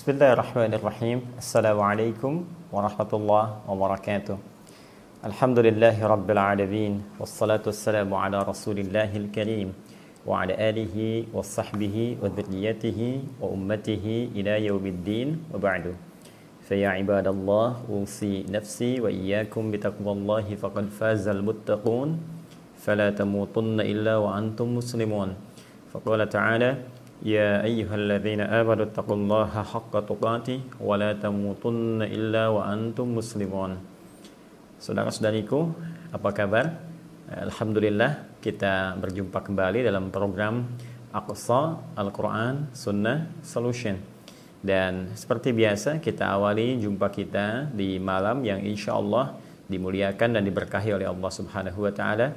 بسم الله الرحمن الرحيم السلام عليكم ورحمة الله وبركاته الحمد لله رب العالمين والصلاة والسلام على رسول الله الكريم وعلى آله وصحبه وذريته وأمته إلى يوم الدين وبعد فيا عباد الله أوصي نفسي وإياكم بتقوى الله فقد فاز المتقون فلا تموتن إلا وأنتم مسلمون فقال تعالى يا أيها الذين آمنوا اتقوا الله حق تقاته ولا تموتن إلا وأنتم مسلمون Saudara-saudariku, apa kabar? Alhamdulillah kita berjumpa kembali dalam program Aqsa Al-Quran Sunnah Solution dan seperti biasa kita awali jumpa kita di malam yang insya Allah dimuliakan dan diberkahi oleh Allah Subhanahu Wa Taala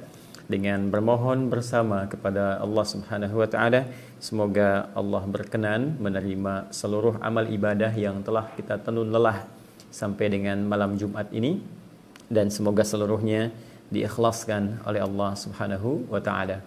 dengan bermohon bersama kepada Allah Subhanahu wa taala semoga Allah berkenan menerima seluruh amal ibadah yang telah kita tenun lelah sampai dengan malam Jumat ini dan semoga seluruhnya diikhlaskan oleh Allah Subhanahu wa taala.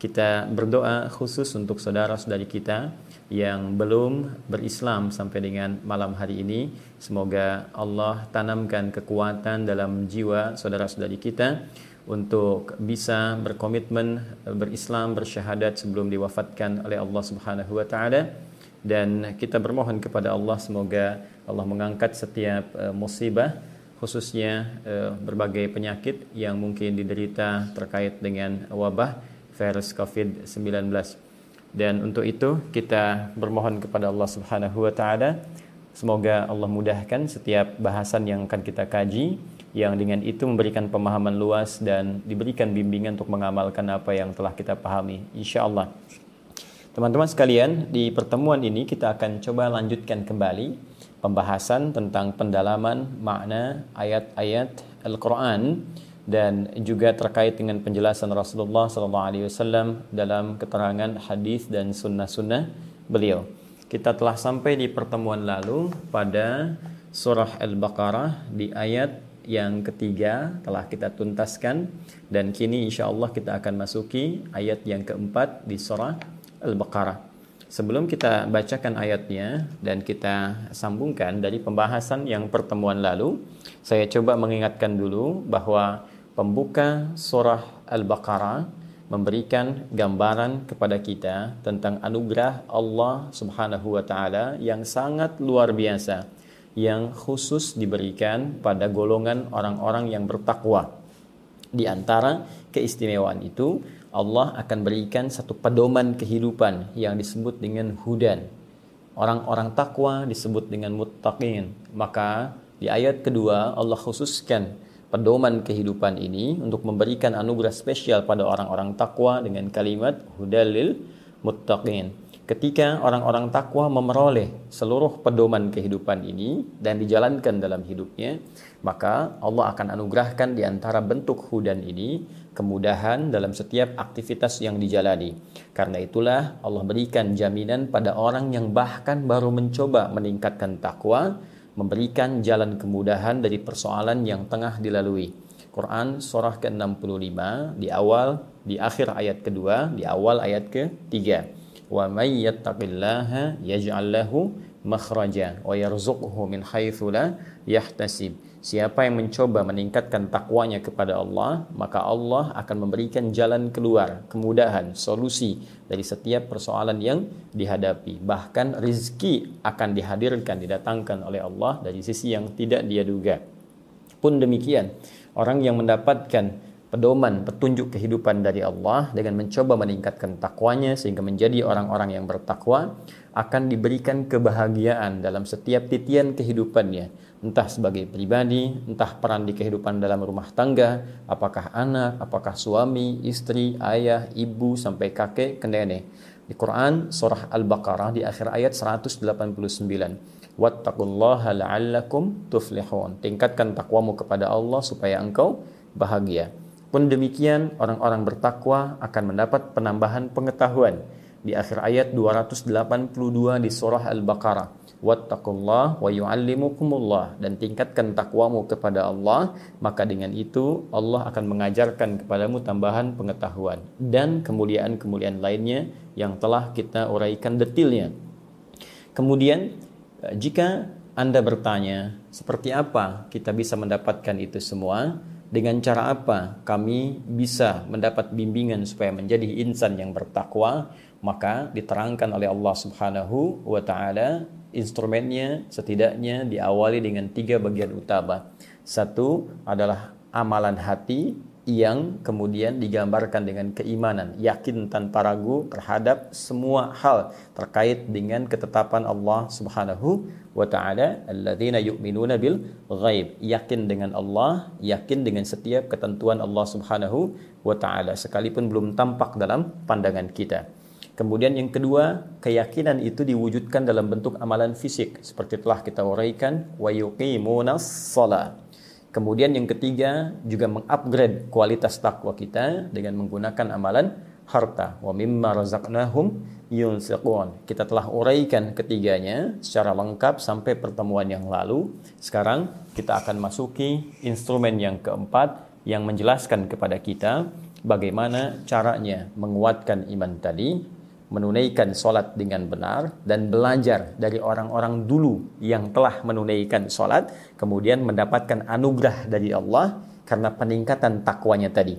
Kita berdoa khusus untuk saudara-saudari kita yang belum berislam sampai dengan malam hari ini. Semoga Allah tanamkan kekuatan dalam jiwa saudara-saudari kita untuk bisa berkomitmen berislam bersyahadat sebelum diwafatkan oleh Allah Subhanahu wa taala. Dan kita bermohon kepada Allah semoga Allah mengangkat setiap uh, musibah khususnya uh, berbagai penyakit yang mungkin diderita terkait dengan wabah virus Covid-19 dan untuk itu kita bermohon kepada Allah Subhanahu wa taala semoga Allah mudahkan setiap bahasan yang akan kita kaji yang dengan itu memberikan pemahaman luas dan diberikan bimbingan untuk mengamalkan apa yang telah kita pahami insya Allah teman-teman sekalian di pertemuan ini kita akan coba lanjutkan kembali pembahasan tentang pendalaman makna ayat-ayat Al-Quran dan juga terkait dengan penjelasan Rasulullah SAW dalam keterangan hadis dan sunnah-sunnah beliau. Kita telah sampai di pertemuan lalu pada surah Al-Baqarah di ayat yang ketiga telah kita tuntaskan dan kini insya Allah kita akan masuki ayat yang keempat di surah Al-Baqarah. Sebelum kita bacakan ayatnya dan kita sambungkan dari pembahasan yang pertemuan lalu, saya coba mengingatkan dulu bahwa pembuka surah Al-Baqarah memberikan gambaran kepada kita tentang anugerah Allah Subhanahu wa taala yang sangat luar biasa yang khusus diberikan pada golongan orang-orang yang bertakwa. Di antara keistimewaan itu, Allah akan berikan satu pedoman kehidupan yang disebut dengan hudan. Orang-orang takwa disebut dengan muttaqin. Maka di ayat kedua Allah khususkan pedoman kehidupan ini untuk memberikan anugerah spesial pada orang-orang takwa dengan kalimat hudalil muttaqin ketika orang-orang takwa memeroleh seluruh pedoman kehidupan ini dan dijalankan dalam hidupnya, maka Allah akan anugerahkan di antara bentuk hudan ini kemudahan dalam setiap aktivitas yang dijalani. Karena itulah Allah berikan jaminan pada orang yang bahkan baru mencoba meningkatkan takwa, memberikan jalan kemudahan dari persoalan yang tengah dilalui. Quran surah ke-65 di awal, di akhir ayat kedua, di awal ayat ke-3 wa may yattaqillaha yaj'al lahu makhraja wa yarzuqhu min haitsu la yahtasib. Siapa yang mencoba meningkatkan takwanya kepada Allah, maka Allah akan memberikan jalan keluar, kemudahan, solusi dari setiap persoalan yang dihadapi. Bahkan rizki akan dihadirkan, didatangkan oleh Allah dari sisi yang tidak dia duga. Pun demikian, orang yang mendapatkan pedoman, petunjuk kehidupan dari Allah dengan mencoba meningkatkan takwanya sehingga menjadi orang-orang yang bertakwa akan diberikan kebahagiaan dalam setiap titian kehidupannya entah sebagai pribadi, entah peran di kehidupan dalam rumah tangga, apakah anak, apakah suami, istri, ayah, ibu sampai kakek, kendene. Di Quran surah Al-Baqarah di akhir ayat 189. Wattaqullaha la'allakum tuflihun. Tingkatkan takwamu kepada Allah supaya engkau bahagia. Pun demikian, orang-orang bertakwa akan mendapat penambahan pengetahuan. Di akhir ayat 282 di surah Al-Baqarah. Wattaqullah wa yu'allimukumullah. Dan tingkatkan takwamu kepada Allah, maka dengan itu Allah akan mengajarkan kepadamu tambahan pengetahuan. Dan kemuliaan-kemuliaan lainnya yang telah kita uraikan detilnya. Kemudian jika Anda bertanya, seperti apa kita bisa mendapatkan itu semua? Dengan cara apa kami bisa mendapat bimbingan supaya menjadi insan yang bertakwa? Maka diterangkan oleh Allah Subhanahu wa taala instrumennya setidaknya diawali dengan tiga bagian utama. Satu adalah amalan hati yang kemudian digambarkan dengan keimanan, yakin tanpa ragu terhadap semua hal terkait dengan ketetapan Allah Subhanahu wa taala, alladzina yu'minuna bil ghaib, yakin dengan Allah, yakin dengan setiap ketentuan Allah Subhanahu wa taala sekalipun belum tampak dalam pandangan kita. Kemudian yang kedua, keyakinan itu diwujudkan dalam bentuk amalan fisik seperti telah kita uraikan wa yuqimunas shalah Kemudian yang ketiga juga mengupgrade kualitas takwa kita dengan menggunakan amalan harta. Wa mimma razaqnahum yunfiqun. Kita telah uraikan ketiganya secara lengkap sampai pertemuan yang lalu. Sekarang kita akan masuki instrumen yang keempat yang menjelaskan kepada kita bagaimana caranya menguatkan iman tadi menunaikan sholat dengan benar dan belajar dari orang-orang dulu yang telah menunaikan sholat kemudian mendapatkan anugerah dari Allah karena peningkatan takwanya tadi.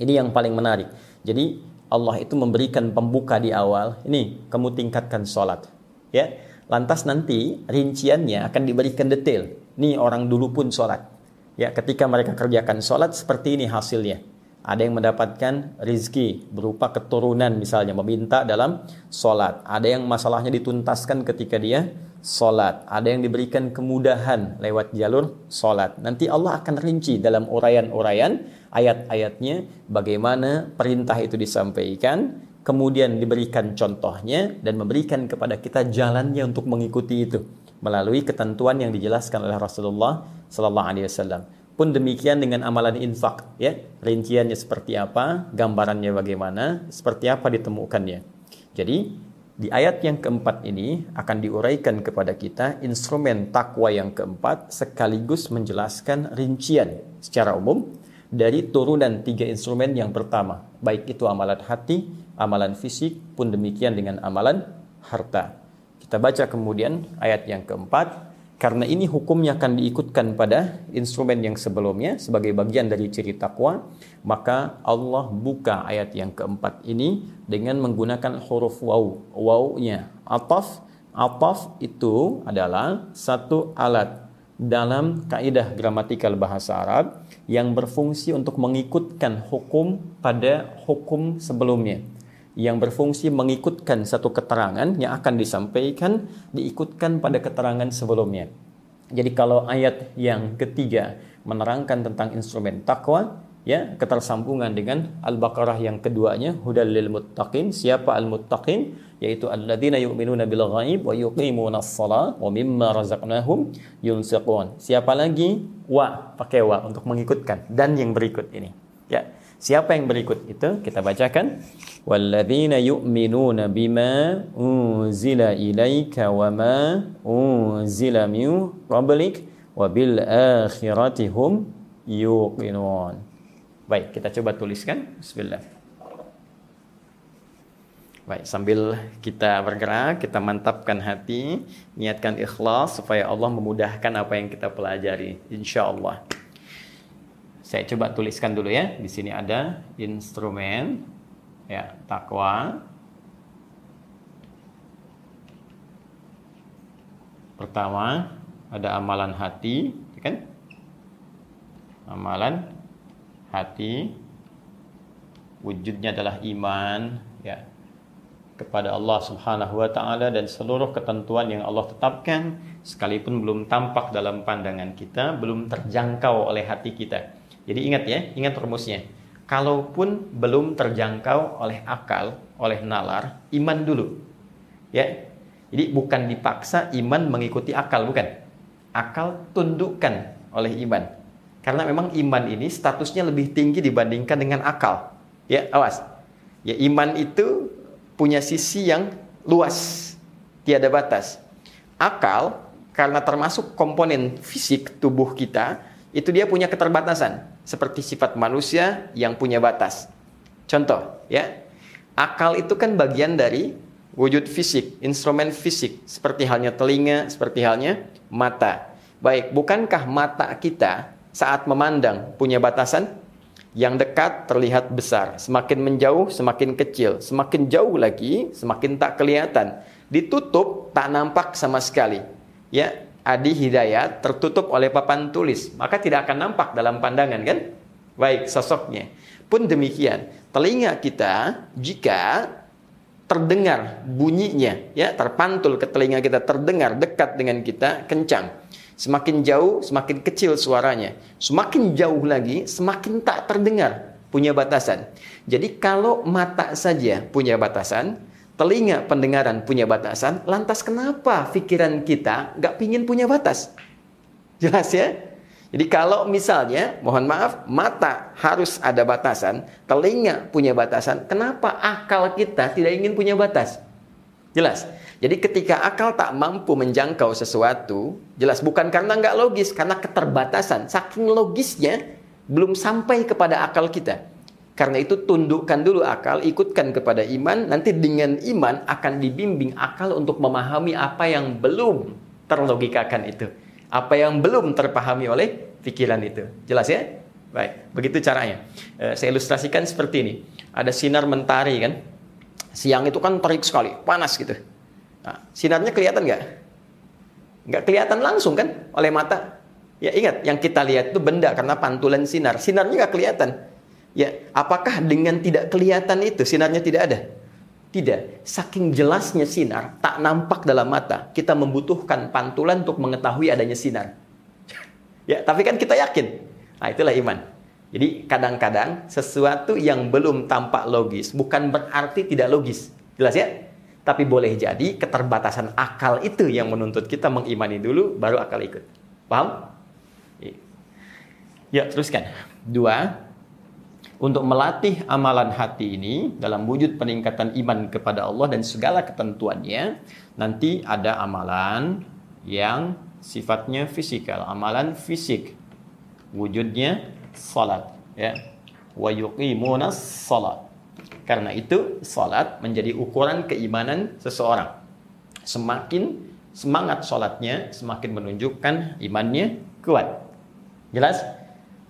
Ini yang paling menarik. Jadi Allah itu memberikan pembuka di awal ini kamu tingkatkan sholat ya lantas nanti rinciannya akan diberikan detail. Ini orang dulu pun sholat ya ketika mereka kerjakan sholat seperti ini hasilnya ada yang mendapatkan rizki berupa keturunan misalnya meminta dalam sholat. Ada yang masalahnya dituntaskan ketika dia sholat. Ada yang diberikan kemudahan lewat jalur sholat. Nanti Allah akan rinci dalam uraian-uraian ayat-ayatnya bagaimana perintah itu disampaikan. Kemudian diberikan contohnya dan memberikan kepada kita jalannya untuk mengikuti itu melalui ketentuan yang dijelaskan oleh Rasulullah Sallallahu Alaihi Wasallam. Pun demikian dengan amalan infak, ya. Rinciannya seperti apa, gambarannya bagaimana, seperti apa ditemukannya. Jadi, di ayat yang keempat ini akan diuraikan kepada kita instrumen takwa yang keempat sekaligus menjelaskan rincian secara umum dari turunan tiga instrumen yang pertama, baik itu amalan hati, amalan fisik, pun demikian dengan amalan harta. Kita baca kemudian ayat yang keempat, karena ini hukumnya akan diikutkan pada instrumen yang sebelumnya sebagai bagian dari ciri takwa, maka Allah buka ayat yang keempat ini dengan menggunakan huruf waw. Waw-nya ataf. Ataf itu adalah satu alat dalam kaidah gramatikal bahasa Arab yang berfungsi untuk mengikutkan hukum pada hukum sebelumnya yang berfungsi mengikutkan satu keterangan yang akan disampaikan diikutkan pada keterangan sebelumnya. Jadi kalau ayat yang ketiga menerangkan tentang instrumen takwa, ya ketersambungan dengan Al-Baqarah yang keduanya hudal lil muttaqin. Siapa al-muttaqin? Yaitu alladzina yu'minuna bil ghaib wa yuqimuna shalah wa mimma razaqnahum yunfiqun. Siapa lagi? Wa, pakai wa untuk mengikutkan dan yang berikut ini. Ya. Siapa yang berikut itu? Kita bacakan. Walladzina yu'minuna bima unzila ilaika wa ma unzila min qablik wa bil yuqinun. Baik, kita coba tuliskan. Bismillah. Baik, sambil kita bergerak, kita mantapkan hati, niatkan ikhlas supaya Allah memudahkan apa yang kita pelajari. Insya Allah. Saya coba tuliskan dulu ya. Di sini ada instrumen ya, takwa. Pertama, ada amalan hati, ya kan? Amalan hati wujudnya adalah iman ya kepada Allah Subhanahu wa taala dan seluruh ketentuan yang Allah tetapkan sekalipun belum tampak dalam pandangan kita, belum terjangkau oleh hati kita. Jadi ingat ya, ingat rumusnya. Kalaupun belum terjangkau oleh akal, oleh nalar, iman dulu. Ya. Jadi bukan dipaksa iman mengikuti akal, bukan. Akal tundukkan oleh iman. Karena memang iman ini statusnya lebih tinggi dibandingkan dengan akal. Ya, awas. Ya, iman itu punya sisi yang luas, tiada batas. Akal karena termasuk komponen fisik tubuh kita, itu dia punya keterbatasan seperti sifat manusia yang punya batas. Contoh, ya. Akal itu kan bagian dari wujud fisik, instrumen fisik, seperti halnya telinga, seperti halnya mata. Baik, bukankah mata kita saat memandang punya batasan? Yang dekat terlihat besar, semakin menjauh semakin kecil, semakin jauh lagi semakin tak kelihatan. Ditutup tak nampak sama sekali. Ya, Adi Hidayat tertutup oleh papan tulis, maka tidak akan nampak dalam pandangan kan? Baik, sosoknya. Pun demikian, telinga kita jika terdengar bunyinya ya terpantul ke telinga kita terdengar dekat dengan kita kencang Semakin jauh, semakin kecil suaranya. Semakin jauh lagi, semakin tak terdengar, punya batasan. Jadi kalau mata saja punya batasan, telinga pendengaran punya batasan, lantas kenapa pikiran kita nggak pingin punya batas? Jelas ya? Jadi kalau misalnya, mohon maaf, mata harus ada batasan, telinga punya batasan, kenapa akal kita tidak ingin punya batas? Jelas? Jadi ketika akal tak mampu menjangkau sesuatu, jelas bukan karena nggak logis, karena keterbatasan. Saking logisnya, belum sampai kepada akal kita. Karena itu tundukkan dulu akal, ikutkan kepada iman, nanti dengan iman akan dibimbing akal untuk memahami apa yang belum terlogikakan itu. Apa yang belum terpahami oleh pikiran itu. Jelas ya? Baik, begitu caranya. Eh, saya ilustrasikan seperti ini. Ada sinar mentari kan. Siang itu kan terik sekali, panas gitu Nah, sinarnya kelihatan nggak? Nggak kelihatan langsung kan oleh mata. Ya ingat, yang kita lihat itu benda karena pantulan sinar. Sinarnya nggak kelihatan. Ya, apakah dengan tidak kelihatan itu sinarnya tidak ada? Tidak. Saking jelasnya sinar, tak nampak dalam mata. Kita membutuhkan pantulan untuk mengetahui adanya sinar. ya, tapi kan kita yakin. Nah, itulah iman. Jadi kadang-kadang sesuatu yang belum tampak logis bukan berarti tidak logis. Jelas ya? Tapi boleh jadi keterbatasan akal itu yang menuntut kita mengimani dulu, baru akal ikut. Paham? Ya, teruskan. Dua, untuk melatih amalan hati ini dalam wujud peningkatan iman kepada Allah dan segala ketentuannya, nanti ada amalan yang sifatnya fisikal, amalan fisik. Wujudnya salat, ya. Wa yuqimunas salat karena itu, salat menjadi ukuran keimanan seseorang. Semakin semangat salatnya, semakin menunjukkan imannya kuat. Jelas?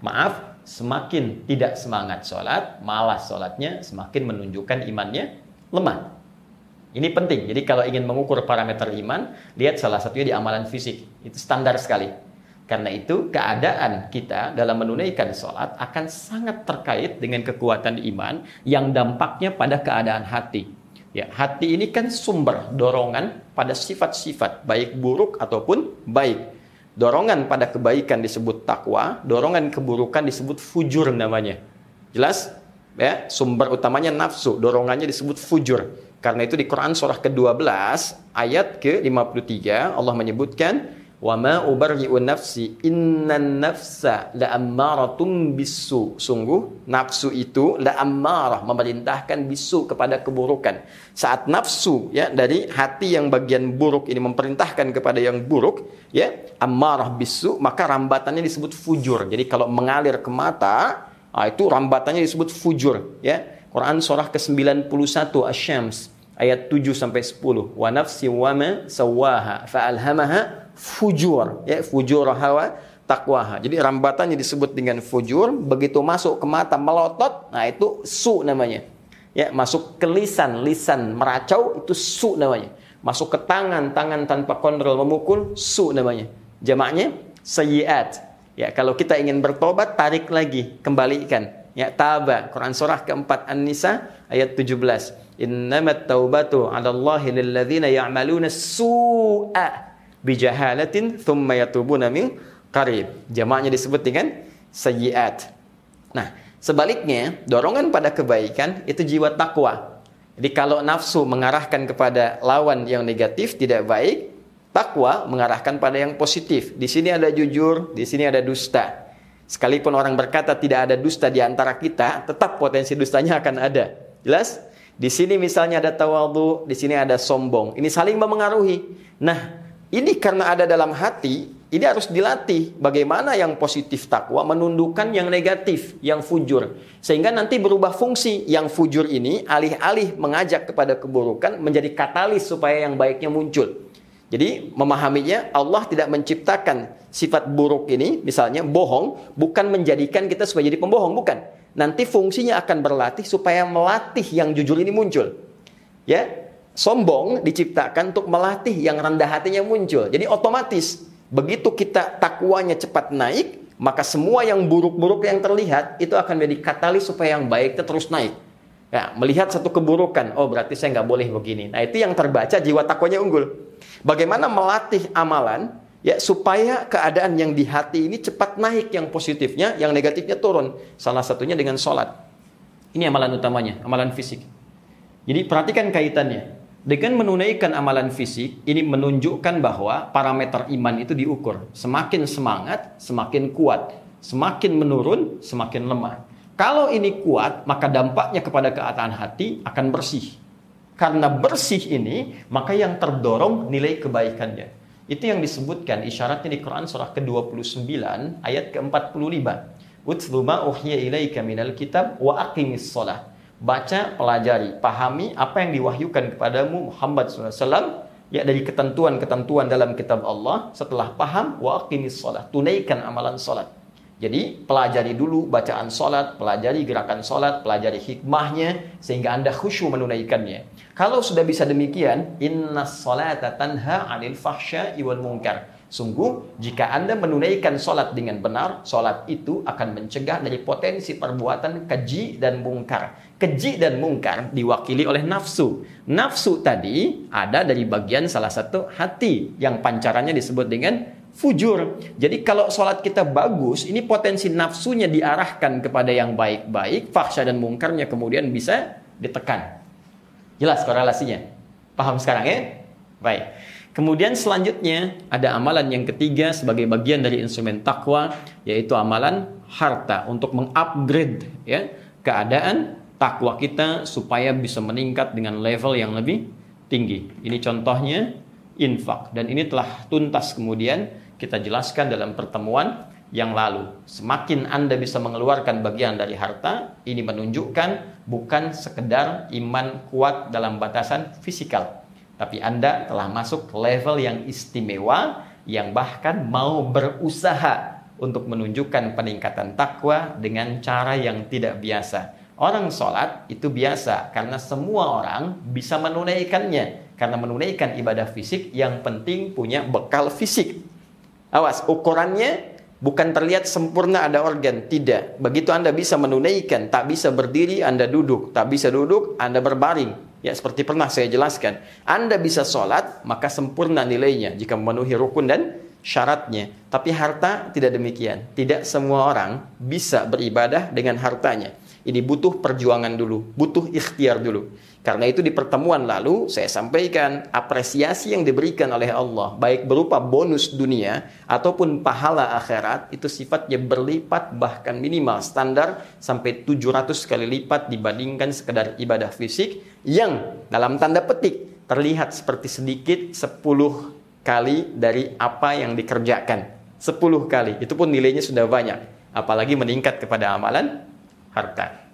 Maaf, semakin tidak semangat salat, malas salatnya, semakin menunjukkan imannya lemah. Ini penting. Jadi kalau ingin mengukur parameter iman, lihat salah satunya di amalan fisik. Itu standar sekali. Karena itu keadaan kita dalam menunaikan sholat akan sangat terkait dengan kekuatan iman yang dampaknya pada keadaan hati. Ya, hati ini kan sumber dorongan pada sifat-sifat baik buruk ataupun baik. Dorongan pada kebaikan disebut takwa, dorongan keburukan disebut fujur namanya. Jelas? Ya, sumber utamanya nafsu, dorongannya disebut fujur. Karena itu di Quran surah ke-12 ayat ke-53 Allah menyebutkan Wa ma nafsi innan nafsa la'ammaratum bisu. Sungguh nafsu itu la'ammarah memerintahkan bisu kepada keburukan. Saat nafsu ya dari hati yang bagian buruk ini memerintahkan kepada yang buruk ya ammarah bisu maka rambatannya disebut fujur. Jadi kalau mengalir ke mata ah, itu rambatannya disebut fujur ya. Quran surah ke-91 Asy-Syams ayat 7 sampai 10. Wa nafsi wa ma sawaha fujur ya fujur hawa takwaha. Jadi rambatannya disebut dengan fujur begitu masuk ke mata melotot nah itu su namanya. Ya masuk ke lisan lisan meracau itu su namanya. Masuk ke tangan tangan tanpa kontrol memukul su namanya. Jamaknya sayyiat. Ya kalau kita ingin bertobat tarik lagi kembalikan. Ya taba Quran surah keempat An-Nisa ayat 17 Innamat taubatu 'ala Allahi lil ladzina ya'maluna su'a bijahalatin thumma yatubuna min qarib. Jamaknya disebut dengan sayyiat. Nah, sebaliknya, dorongan pada kebaikan itu jiwa takwa. Jadi kalau nafsu mengarahkan kepada lawan yang negatif tidak baik, takwa mengarahkan pada yang positif. Di sini ada jujur, di sini ada dusta. Sekalipun orang berkata tidak ada dusta di antara kita, tetap potensi dustanya akan ada. Jelas? Di sini misalnya ada tawadu, di sini ada sombong. Ini saling memengaruhi. Nah, ini karena ada dalam hati, ini harus dilatih bagaimana yang positif takwa menundukkan yang negatif, yang fujur. Sehingga nanti berubah fungsi. Yang fujur ini alih-alih mengajak kepada keburukan menjadi katalis supaya yang baiknya muncul. Jadi memahaminya Allah tidak menciptakan sifat buruk ini, misalnya bohong, bukan menjadikan kita sebagai jadi pembohong, bukan. Nanti fungsinya akan berlatih supaya melatih yang jujur ini muncul. Ya, sombong diciptakan untuk melatih yang rendah hatinya muncul. Jadi otomatis begitu kita takwanya cepat naik, maka semua yang buruk-buruk yang terlihat itu akan menjadi katalis supaya yang baik itu terus naik. Ya, melihat satu keburukan, oh berarti saya nggak boleh begini. Nah itu yang terbaca jiwa takwanya unggul. Bagaimana melatih amalan ya supaya keadaan yang di hati ini cepat naik yang positifnya, yang negatifnya turun. Salah satunya dengan sholat. Ini amalan utamanya, amalan fisik. Jadi perhatikan kaitannya. Dengan menunaikan amalan fisik, ini menunjukkan bahwa parameter iman itu diukur. Semakin semangat, semakin kuat. Semakin menurun, semakin lemah. Kalau ini kuat, maka dampaknya kepada keadaan hati akan bersih. Karena bersih ini, maka yang terdorong nilai kebaikannya. Itu yang disebutkan isyaratnya di Quran surah ke-29 ayat ke-45. Utlu ma uhiya ilaika minal kitab wa aqimis sholah baca, pelajari, pahami apa yang diwahyukan kepadamu Muhammad SAW ya dari ketentuan-ketentuan dalam kitab Allah. Setelah paham wa aqimis salat tunaikan amalan salat jadi pelajari dulu bacaan salat pelajari gerakan salat pelajari hikmahnya sehingga Anda khusyuk menunaikannya. Kalau sudah bisa demikian inna salata tanha 'anil fahsya'i wal munkar. Sungguh, jika Anda menunaikan sholat dengan benar, sholat itu akan mencegah dari potensi perbuatan keji dan mungkar. Keji dan mungkar diwakili oleh nafsu. Nafsu tadi ada dari bagian salah satu hati yang pancarannya disebut dengan fujur. Jadi kalau sholat kita bagus, ini potensi nafsunya diarahkan kepada yang baik-baik, fahsya dan mungkarnya kemudian bisa ditekan. Jelas korelasinya? Paham sekarang ya? Baik. Kemudian selanjutnya ada amalan yang ketiga sebagai bagian dari instrumen takwa yaitu amalan harta untuk mengupgrade ya keadaan takwa kita supaya bisa meningkat dengan level yang lebih tinggi. Ini contohnya infak dan ini telah tuntas kemudian kita jelaskan dalam pertemuan yang lalu. Semakin Anda bisa mengeluarkan bagian dari harta, ini menunjukkan bukan sekedar iman kuat dalam batasan fisikal, tapi Anda telah masuk level yang istimewa yang bahkan mau berusaha untuk menunjukkan peningkatan takwa dengan cara yang tidak biasa. Orang sholat itu biasa karena semua orang bisa menunaikannya. Karena menunaikan ibadah fisik yang penting punya bekal fisik. Awas, ukurannya bukan terlihat sempurna ada organ. Tidak. Begitu Anda bisa menunaikan, tak bisa berdiri, Anda duduk. Tak bisa duduk, Anda berbaring Ya seperti pernah saya jelaskan, Anda bisa sholat maka sempurna nilainya jika memenuhi rukun dan syaratnya. Tapi harta tidak demikian. Tidak semua orang bisa beribadah dengan hartanya. Ini butuh perjuangan dulu, butuh ikhtiar dulu. Karena itu di pertemuan lalu saya sampaikan apresiasi yang diberikan oleh Allah baik berupa bonus dunia ataupun pahala akhirat itu sifatnya berlipat bahkan minimal standar sampai 700 kali lipat dibandingkan sekedar ibadah fisik yang dalam tanda petik terlihat seperti sedikit 10 kali dari apa yang dikerjakan. 10 kali. Itu pun nilainya sudah banyak. Apalagi meningkat kepada amalan harta.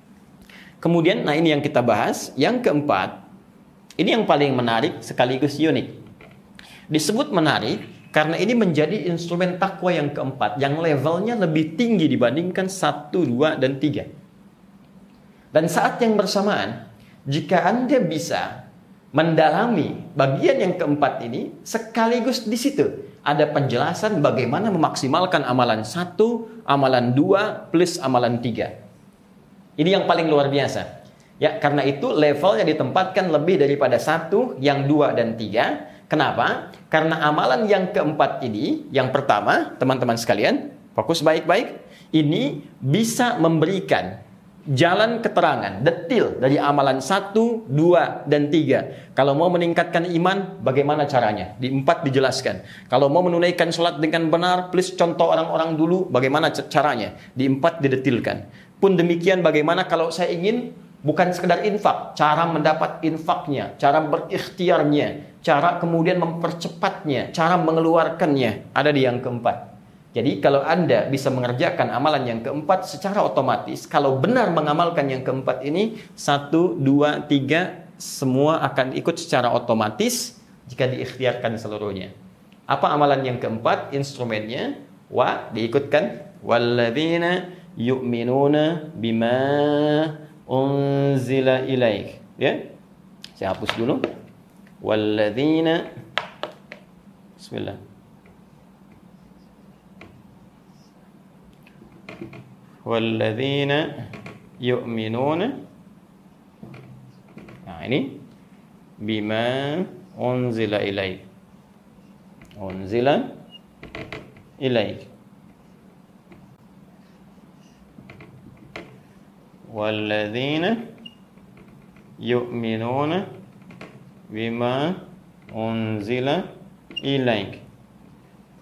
Kemudian, nah ini yang kita bahas. Yang keempat, ini yang paling menarik sekaligus unik. Disebut menarik karena ini menjadi instrumen takwa yang keempat yang levelnya lebih tinggi dibandingkan satu, dua, dan tiga. Dan saat yang bersamaan, jika Anda bisa mendalami bagian yang keempat ini, sekaligus di situ ada penjelasan bagaimana memaksimalkan amalan satu, amalan dua, plus amalan tiga. Ini yang paling luar biasa. Ya, karena itu levelnya ditempatkan lebih daripada satu, yang dua dan tiga. Kenapa? Karena amalan yang keempat ini, yang pertama, teman-teman sekalian, fokus baik-baik. Ini bisa memberikan jalan keterangan detil dari amalan satu, dua, dan tiga. Kalau mau meningkatkan iman, bagaimana caranya? Di empat dijelaskan. Kalau mau menunaikan sholat dengan benar, please contoh orang-orang dulu, bagaimana caranya? Di empat didetilkan. Pun demikian bagaimana kalau saya ingin Bukan sekedar infak, cara mendapat infaknya, cara berikhtiarnya, cara kemudian mempercepatnya, cara mengeluarkannya, ada di yang keempat. Jadi kalau Anda bisa mengerjakan amalan yang keempat secara otomatis, kalau benar mengamalkan yang keempat ini, satu, dua, tiga, semua akan ikut secara otomatis jika diikhtiarkan seluruhnya. Apa amalan yang keempat? Instrumennya, wa, diikutkan, walladzina yu'minuna bima unzila ilaik. Ya. Saya hapus dulu. Walladzina Bismillah. Walladzina yu'minuna Nah, ini bima unzila ilaik. Unzila ilaik. والذين يؤمنون بما أنزل إليك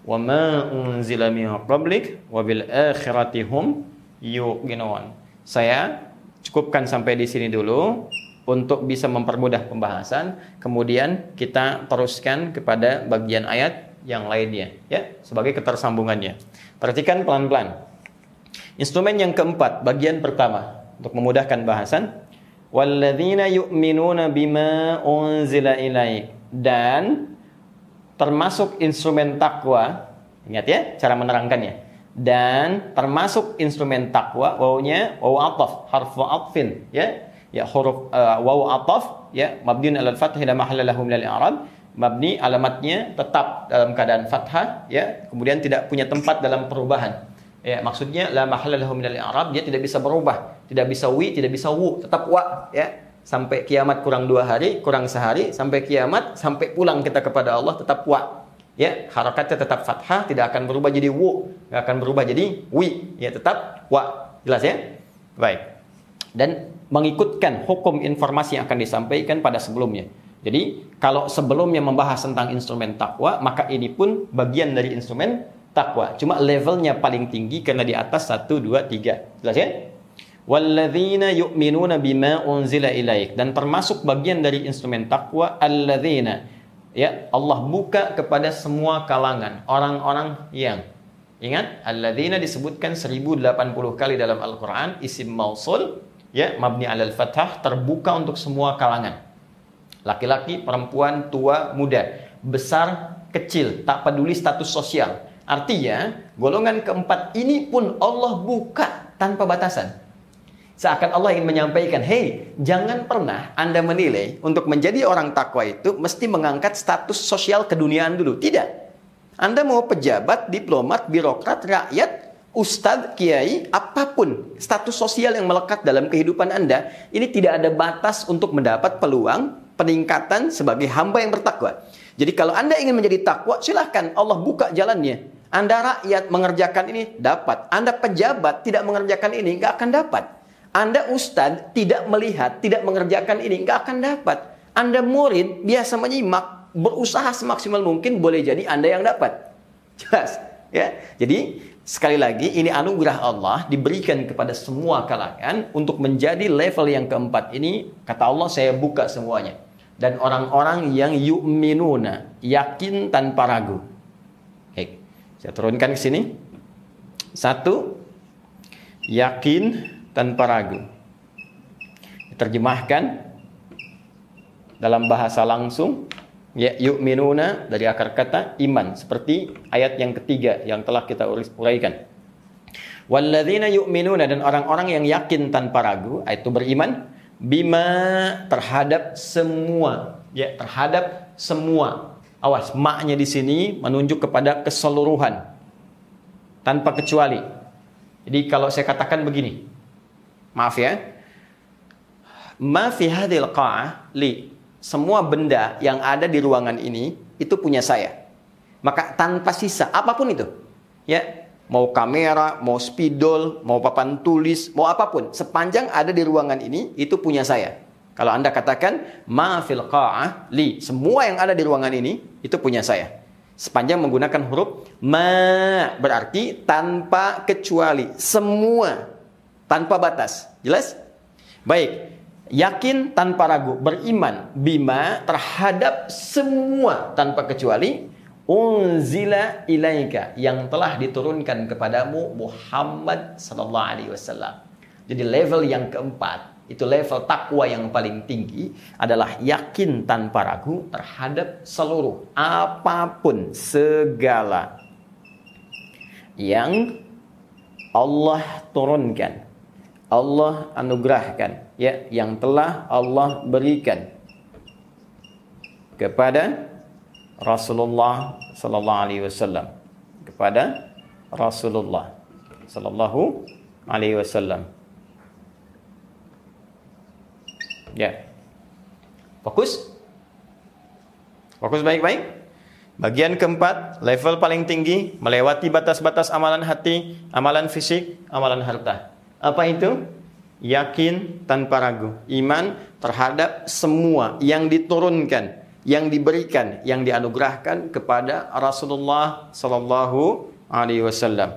وما أنزل من قبلك وبالآخرة هم يوقنون saya cukupkan sampai di sini dulu untuk bisa mempermudah pembahasan kemudian kita teruskan kepada bagian ayat yang lainnya ya sebagai ketersambungannya perhatikan pelan-pelan instrumen yang keempat bagian pertama untuk memudahkan bahasan. Walladzina yu'minuna bima unzila ilaik dan termasuk instrumen takwa ingat ya cara menerangkannya. Dan termasuk instrumen takwa wawunya wawu ataf harfu atfin ya. Ya huruf uh, wawu ataf ya. Mabniun alal fathah la mahalla lahu min al-i'rab mabni alamatnya tetap dalam keadaan fathah ya. Kemudian tidak punya tempat dalam perubahan. Ya, maksudnya la mahalla lahu minal i'rab, dia tidak bisa berubah, tidak bisa wi, tidak bisa wu, tetap wa, ya. Sampai kiamat kurang dua hari, kurang sehari, sampai kiamat, sampai pulang kita kepada Allah tetap wa. Ya, harakatnya tetap fathah, tidak akan berubah jadi wu, tidak akan berubah jadi wi, ya tetap wa. Jelas ya? Baik. Dan mengikutkan hukum informasi yang akan disampaikan pada sebelumnya. Jadi, kalau sebelumnya membahas tentang instrumen takwa, maka ini pun bagian dari instrumen takwa. Cuma levelnya paling tinggi karena di atas 1 2 3. Jelas ya? Dan termasuk bagian dari instrumen takwa alladzina. Ya Allah buka kepada semua kalangan orang-orang yang ingat alladzina disebutkan 1080 kali dalam Al-Qur'an isim mausul ya mabni alal fathah terbuka untuk semua kalangan. Laki-laki perempuan tua muda besar kecil tak peduli status sosial. Artinya, golongan keempat ini pun Allah buka tanpa batasan. Seakan Allah ingin menyampaikan, hei, jangan pernah Anda menilai untuk menjadi orang takwa itu mesti mengangkat status sosial keduniaan dulu. Tidak. Anda mau pejabat, diplomat, birokrat, rakyat, ustadz, kiai, apa pun status sosial yang melekat dalam kehidupan Anda, ini tidak ada batas untuk mendapat peluang peningkatan sebagai hamba yang bertakwa. Jadi kalau Anda ingin menjadi takwa, silahkan Allah buka jalannya. Anda rakyat mengerjakan ini dapat. Anda pejabat tidak mengerjakan ini nggak akan dapat. Anda ustadz tidak melihat, tidak mengerjakan ini nggak akan dapat. Anda murid biasa menyimak, berusaha semaksimal mungkin boleh jadi Anda yang dapat. Jelas, ya. Jadi sekali lagi ini anugerah Allah diberikan kepada semua kalangan untuk menjadi level yang keempat ini kata Allah saya buka semuanya dan orang-orang yang yu'minuna yakin tanpa ragu saya turunkan ke sini. Satu, yakin tanpa ragu. Terjemahkan dalam bahasa langsung ya yu'minuna dari akar kata iman seperti ayat yang ketiga yang telah kita uraikan. Walladzina yu'minuna dan orang-orang yang yakin tanpa ragu itu beriman bima terhadap semua ya terhadap semua Awas, maknya di sini menunjuk kepada keseluruhan tanpa kecuali. Jadi kalau saya katakan begini, maaf ya, ma fi hadhil qa'ah li semua benda yang ada di ruangan ini itu punya saya. Maka tanpa sisa apa pun itu. Ya, mau kamera, mau spidol, mau papan tulis, mau apa pun, sepanjang ada di ruangan ini itu punya saya. Kalau Anda katakan ma fil qa'ah li, semua yang ada di ruangan ini itu punya saya. Sepanjang menggunakan huruf ma berarti tanpa kecuali, semua tanpa batas. Jelas? Baik. yakin tanpa ragu, beriman bima terhadap semua tanpa kecuali unzila ilaika yang telah diturunkan kepadamu Muhammad sallallahu alaihi wasallam. Jadi level yang keempat, itu level takwa yang paling tinggi adalah yakin tanpa ragu terhadap seluruh apa pun segala yang Allah turunkan, Allah anugerahkan, ya, yang telah Allah berikan kepada Rasulullah sallallahu alaihi wasallam kepada Rasulullah sallallahu alaihi wasallam. Ya. Fokus. Fokus baik-baik. Bagian keempat, level paling tinggi, melewati batas-batas amalan hati, amalan fisik, amalan harta. Apa itu? Yakin tanpa ragu. Iman terhadap semua yang diturunkan yang diberikan, yang dianugerahkan kepada Rasulullah Sallallahu Alaihi Wasallam.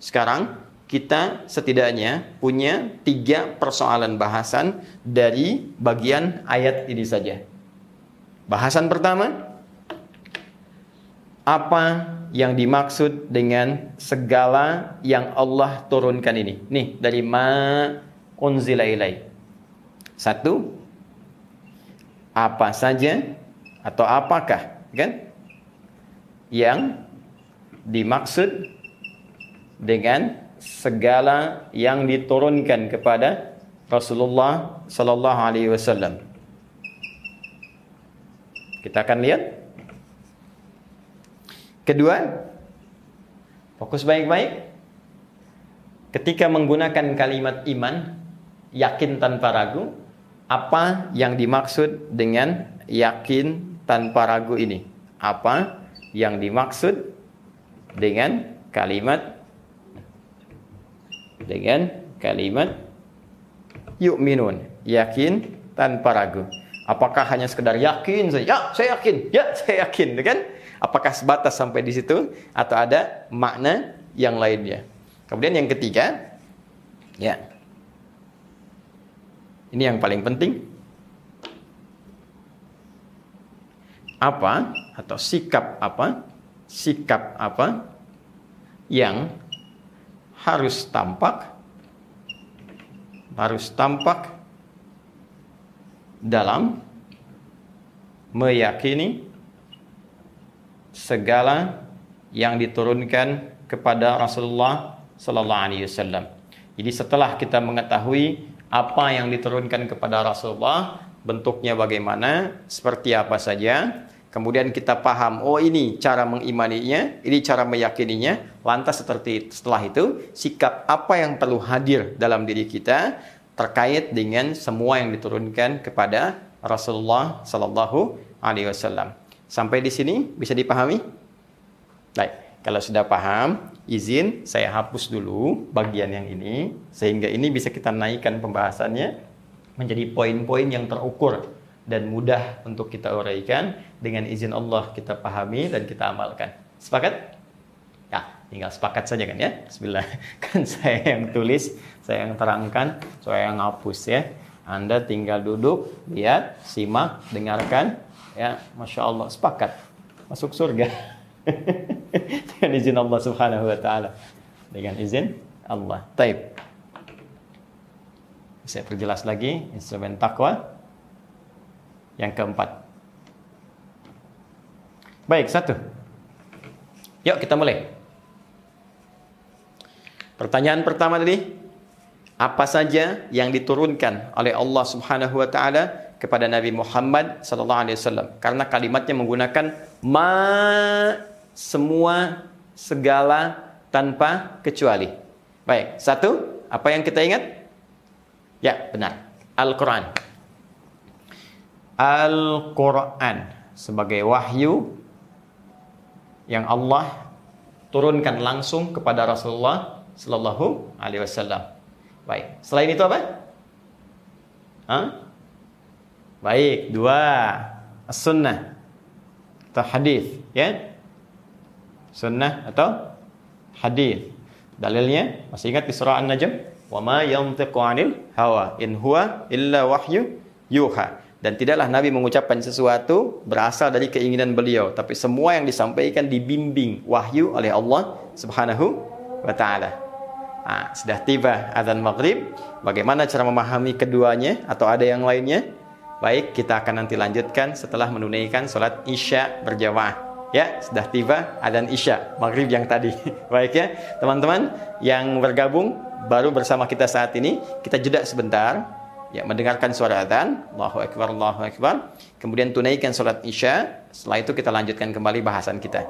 Sekarang kita setidaknya punya tiga persoalan bahasan dari bagian ayat ini saja. Bahasan pertama, apa yang dimaksud dengan segala yang Allah turunkan ini? Nih, dari ma unzila ilai. Satu, apa saja atau apakah kan yang dimaksud dengan segala yang diturunkan kepada Rasulullah sallallahu alaihi wasallam. Kita akan lihat. Kedua, fokus baik-baik. Ketika menggunakan kalimat iman, yakin tanpa ragu, apa yang dimaksud dengan yakin tanpa ragu ini? Apa yang dimaksud dengan kalimat dengan kalimat yu'minun, yakin tanpa ragu. Apakah hanya sekedar yakin saja? Ya, saya yakin. Ya, saya yakin, kan? Apakah sebatas sampai di situ atau ada makna yang lainnya? Kemudian yang ketiga, ya, ini yang paling penting. Apa atau sikap apa? Sikap apa yang harus tampak harus tampak dalam meyakini segala yang diturunkan kepada Rasulullah sallallahu alaihi wasallam. Jadi setelah kita mengetahui apa yang diturunkan kepada Rasulullah, bentuknya bagaimana, seperti apa saja. Kemudian kita paham, oh ini cara mengimaninya, ini cara meyakininya. Lantas seperti setelah itu, sikap apa yang perlu hadir dalam diri kita terkait dengan semua yang diturunkan kepada Rasulullah Sallallahu Alaihi Wasallam. Sampai di sini bisa dipahami? Baik, kalau sudah paham, izin saya hapus dulu bagian yang ini sehingga ini bisa kita naikkan pembahasannya menjadi poin-poin yang terukur dan mudah untuk kita uraikan dengan izin Allah kita pahami dan kita amalkan. Sepakat? Ya, tinggal sepakat saja kan ya. Bismillah. Kan saya yang tulis, saya yang terangkan, saya yang hapus ya. Anda tinggal duduk, lihat, simak, dengarkan. Ya, Masya Allah, sepakat. Masuk surga. dengan izin Allah Subhanahu wa taala. Dengan izin Allah. Taib. Saya perjelas lagi instrumen takwa yang keempat. Baik, satu. Yuk kita mulai. Pertanyaan pertama tadi, apa saja yang diturunkan oleh Allah Subhanahu wa taala kepada Nabi Muhammad sallallahu alaihi wasallam? Karena kalimatnya menggunakan ma semua, segala, tanpa kecuali. Baik, satu, apa yang kita ingat? Ya, benar. Al-Quran. Al-Quran sebagai wahyu yang Allah turunkan langsung kepada Rasulullah Sallallahu Alaihi Wasallam. Baik. Selain itu apa? Hah? Baik. Dua. As-sunnah. Atau hadis. Ya sunnah atau hadis. Dalilnya masih ingat di surah An-Najm? Wa ma yantiqu 'anil hawa in huwa illa wahyu yuha. Dan tidaklah Nabi mengucapkan sesuatu berasal dari keinginan beliau, tapi semua yang disampaikan dibimbing wahyu oleh Allah Subhanahu wa taala. Nah, sudah tiba azan maghrib. Bagaimana cara memahami keduanya atau ada yang lainnya? Baik, kita akan nanti lanjutkan setelah menunaikan sholat isya berjamaah. Ya, sudah tiba azan isya maghrib yang tadi. Baik ya, teman-teman yang bergabung baru bersama kita saat ini, kita jeda sebentar. Ya mendengarkan suara adzan Allahu akbar Allahu akbar. Kemudian tunaikan salat isya setelah itu kita lanjutkan kembali bahasan kita.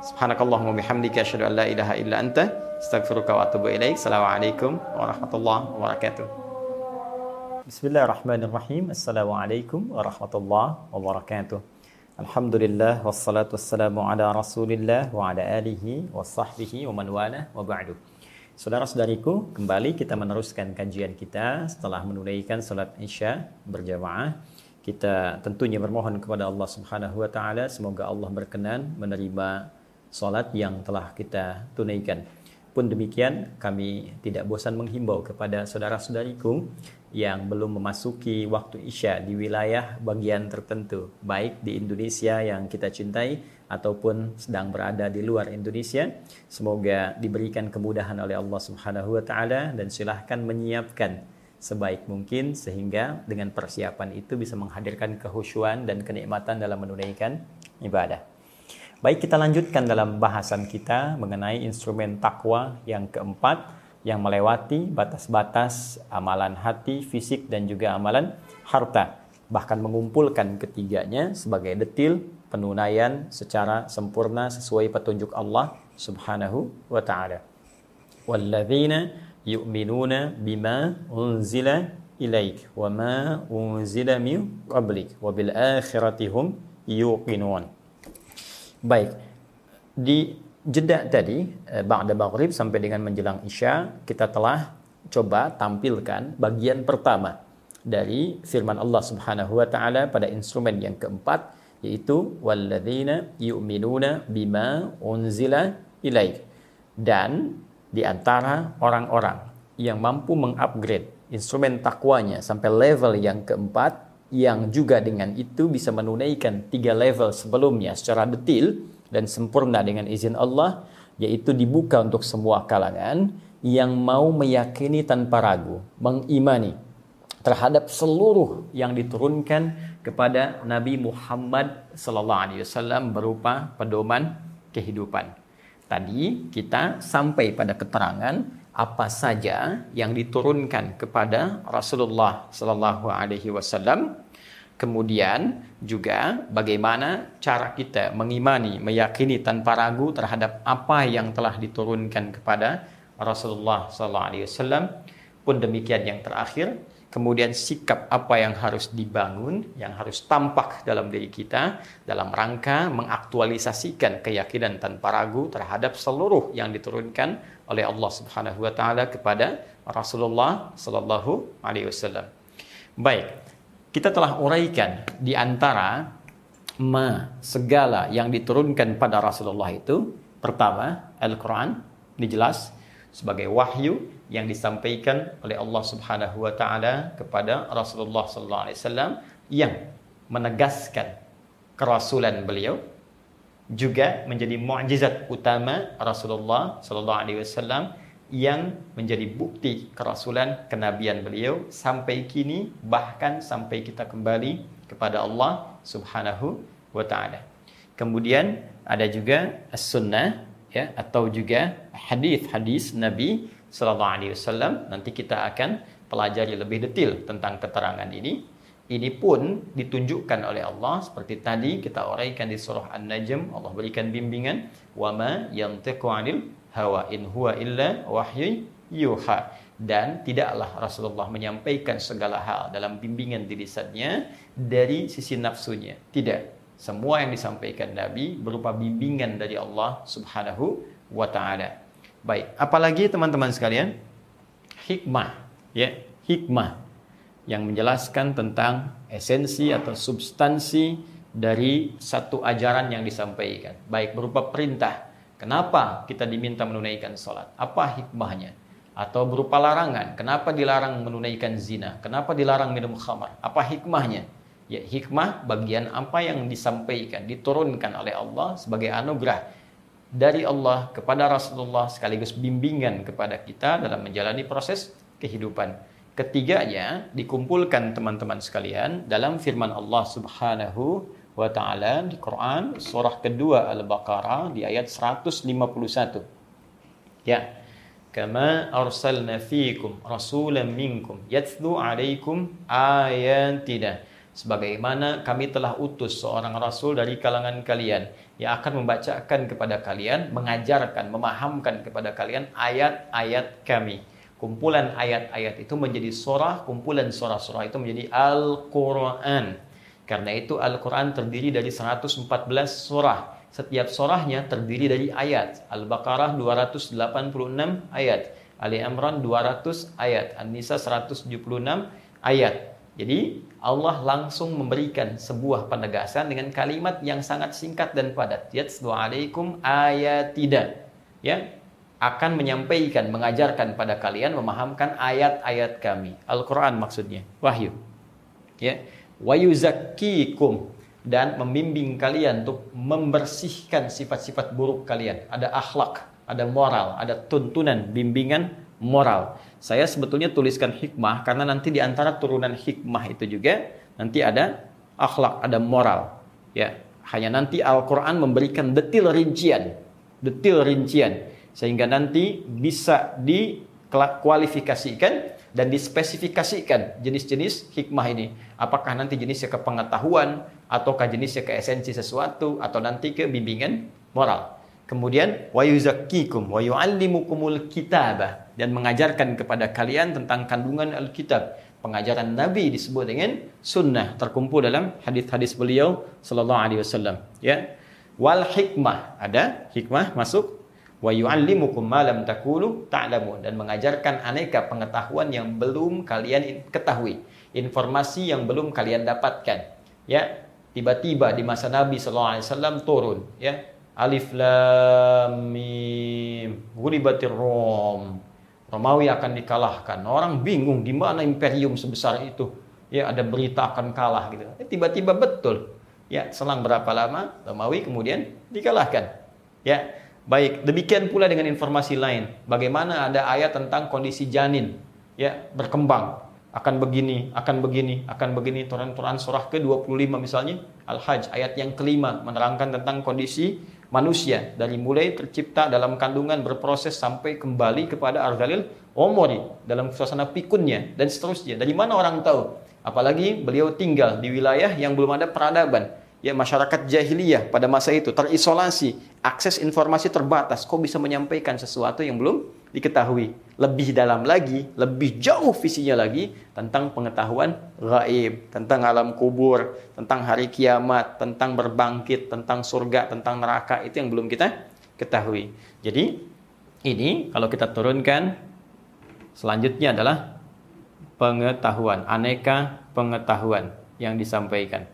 Subhanakallahumma bihamdika asyhadu an la ilaha illa anta astaghfiruka wa atubu ilaik. Assalamualaikum warahmatullahi wabarakatuh Bismillahirrahmanirrahim Assalamualaikum warahmatullahi wabarakatuh Alhamdulillah wassalatu wassalamu ala Rasulillah wa ala alihi wa sahbihi wa man wala wa ba'du Saudara-saudariku, kembali kita meneruskan kajian kita setelah menunaikan salat Isya berjamaah. Kita tentunya bermohon kepada Allah Subhanahu wa taala semoga Allah berkenan menerima salat yang telah kita tunaikan. Pun demikian, kami tidak bosan menghimbau kepada saudara-saudariku yang belum memasuki waktu Isya di wilayah bagian tertentu, baik di Indonesia yang kita cintai ataupun sedang berada di luar Indonesia. Semoga diberikan kemudahan oleh Allah Subhanahu wa taala dan silahkan menyiapkan sebaik mungkin sehingga dengan persiapan itu bisa menghadirkan kehusuan dan kenikmatan dalam menunaikan ibadah. Baik, kita lanjutkan dalam bahasan kita mengenai instrumen takwa yang keempat yang melewati batas-batas amalan hati, fisik dan juga amalan harta. Bahkan mengumpulkan ketiganya sebagai detil penunaian secara sempurna sesuai petunjuk Allah Subhanahu wa taala. Walladzina yu'minuna bima unzila ilaik wa ma unzila min wa bil. Baik. Di jeda tadi eh, ba'da maghrib sampai dengan menjelang isya kita telah coba tampilkan bagian pertama dari firman Allah Subhanahu wa taala pada instrumen yang keempat yaitu walladzina yu'minuna bima unzila ilaik dan di antara orang-orang yang mampu mengupgrade instrumen takwanya sampai level yang keempat yang juga dengan itu bisa menunaikan tiga level sebelumnya secara detil dan sempurna dengan izin Allah yaitu dibuka untuk semua kalangan yang mau meyakini tanpa ragu, mengimani terhadap seluruh yang diturunkan kepada Nabi Muhammad sallallahu alaihi wasallam berupa pedoman kehidupan. Tadi kita sampai pada keterangan apa saja yang diturunkan kepada Rasulullah sallallahu alaihi wasallam Kemudian juga bagaimana cara kita mengimani, meyakini tanpa ragu terhadap apa yang telah diturunkan kepada Rasulullah SAW. Pun demikian yang terakhir, kemudian sikap apa yang harus dibangun, yang harus tampak dalam diri kita dalam rangka mengaktualisasikan keyakinan tanpa ragu terhadap seluruh yang diturunkan oleh Allah Subhanahu wa taala kepada Rasulullah sallallahu alaihi wasallam. Baik, kita telah uraikan di antara ma segala yang diturunkan pada Rasulullah itu pertama Al-Qur'an dijelas sebagai wahyu yang disampaikan oleh Allah Subhanahu wa taala kepada Rasulullah sallallahu alaihi wasallam yang menegaskan kerasulan beliau juga menjadi mukjizat utama Rasulullah sallallahu alaihi wasallam yang menjadi bukti kerasulan kenabian beliau sampai kini bahkan sampai kita kembali kepada Allah Subhanahu wa taala. Kemudian ada juga as-sunnah ya atau juga hadis-hadis Nabi sallallahu alaihi wasallam nanti kita akan pelajari lebih detail tentang keterangan ini. Ini pun ditunjukkan oleh Allah seperti tadi kita uraikan di surah An-Najm Allah berikan bimbingan wa ma yantiqu 'anil hawa in huwa illa wahyu yuha. Dan tidaklah Rasulullah menyampaikan segala hal dalam bimbingan di lisannya dari sisi nafsunya. Tidak. Semua yang disampaikan Nabi berupa bimbingan dari Allah Subhanahu wa taala. Baik apalagi teman-teman sekalian? Hikmah ya. Hikmah yang menjelaskan tentang esensi atau substansi dari satu ajaran yang disampaikan baik berupa perintah Kenapa kita diminta menunaikan sholat? Apa hikmahnya? atau berupa larangan. Kenapa dilarang menunaikan zina? Kenapa dilarang minum khamar? Apa hikmahnya? Ya, hikmah bagian apa yang disampaikan, diturunkan oleh Allah sebagai anugerah dari Allah kepada Rasulullah sekaligus bimbingan kepada kita dalam menjalani proses kehidupan. Ketiganya dikumpulkan teman-teman sekalian dalam firman Allah Subhanahu wa taala di Quran surah kedua Al-Baqarah di ayat 151. Ya. Kama arsalna fiikum rasulan minkum yatlu alaikum ayatina sebagaimana kami telah utus seorang rasul dari kalangan kalian yang akan membacakan kepada kalian, mengajarkan, memahamkan kepada kalian ayat-ayat kami. Kumpulan ayat-ayat itu menjadi surah, kumpulan surah-surah itu menjadi Al-Quran. Karena itu Al-Quran terdiri dari 114 surah. Setiap surahnya terdiri dari ayat. Al-Baqarah 286 ayat. Ali Imran 200 ayat. An-Nisa 176 ayat. Jadi Allah langsung memberikan sebuah penegasan dengan kalimat yang sangat singkat dan padat. Yatslu alaikum ayatida. Ya, akan menyampaikan, mengajarkan pada kalian memahamkan ayat-ayat kami. Al-Qur'an maksudnya, wahyu. Ya. Wa yuzakkikum dan membimbing kalian untuk membersihkan sifat-sifat buruk kalian. Ada akhlak, ada moral, ada tuntunan, bimbingan moral. Saya sebetulnya tuliskan hikmah karena nanti di antara turunan hikmah itu juga nanti ada akhlak, ada moral. Ya, hanya nanti Al-Qur'an memberikan detil rincian, detil rincian sehingga nanti bisa dikualifikasikan dan dispesifikasikan jenis-jenis hikmah ini. Apakah nanti jenisnya ke pengetahuan ataukah jenisnya ke esensi sesuatu atau nanti ke bimbingan moral. Kemudian wa yuzakkikum wa yuallimukumul dan mengajarkan kepada kalian tentang kandungan Alkitab. Pengajaran Nabi disebut dengan sunnah terkumpul dalam hadis-hadis beliau sallallahu alaihi wasallam ya. Wal hikmah ada hikmah masuk wa yu'allimukum ma lam takulu ta'lamun dan mengajarkan aneka pengetahuan yang belum kalian ketahui, informasi yang belum kalian dapatkan. Ya, tiba-tiba di masa Nabi sallallahu alaihi wasallam turun, ya. Alif lam mim, ghulibatir rom. Romawi akan dikalahkan. Orang bingung di mana imperium sebesar itu. Ya, ada berita akan kalah gitu. Tiba-tiba betul. Ya, selang berapa lama Romawi kemudian dikalahkan. Ya, Baik, demikian pula dengan informasi lain. Bagaimana ada ayat tentang kondisi janin ya berkembang akan begini, akan begini, akan begini. Quran-Quran surah ke-25 misalnya Al-Hajj ayat yang kelima menerangkan tentang kondisi manusia dari mulai tercipta dalam kandungan berproses sampai kembali kepada Arzalil Omori dalam suasana pikunnya dan seterusnya. Dari mana orang tahu? Apalagi beliau tinggal di wilayah yang belum ada peradaban ya masyarakat jahiliyah pada masa itu terisolasi, akses informasi terbatas. Kok bisa menyampaikan sesuatu yang belum diketahui? Lebih dalam lagi, lebih jauh visinya lagi tentang pengetahuan gaib, tentang alam kubur, tentang hari kiamat, tentang berbangkit, tentang surga, tentang neraka itu yang belum kita ketahui. Jadi ini kalau kita turunkan selanjutnya adalah pengetahuan, aneka pengetahuan yang disampaikan.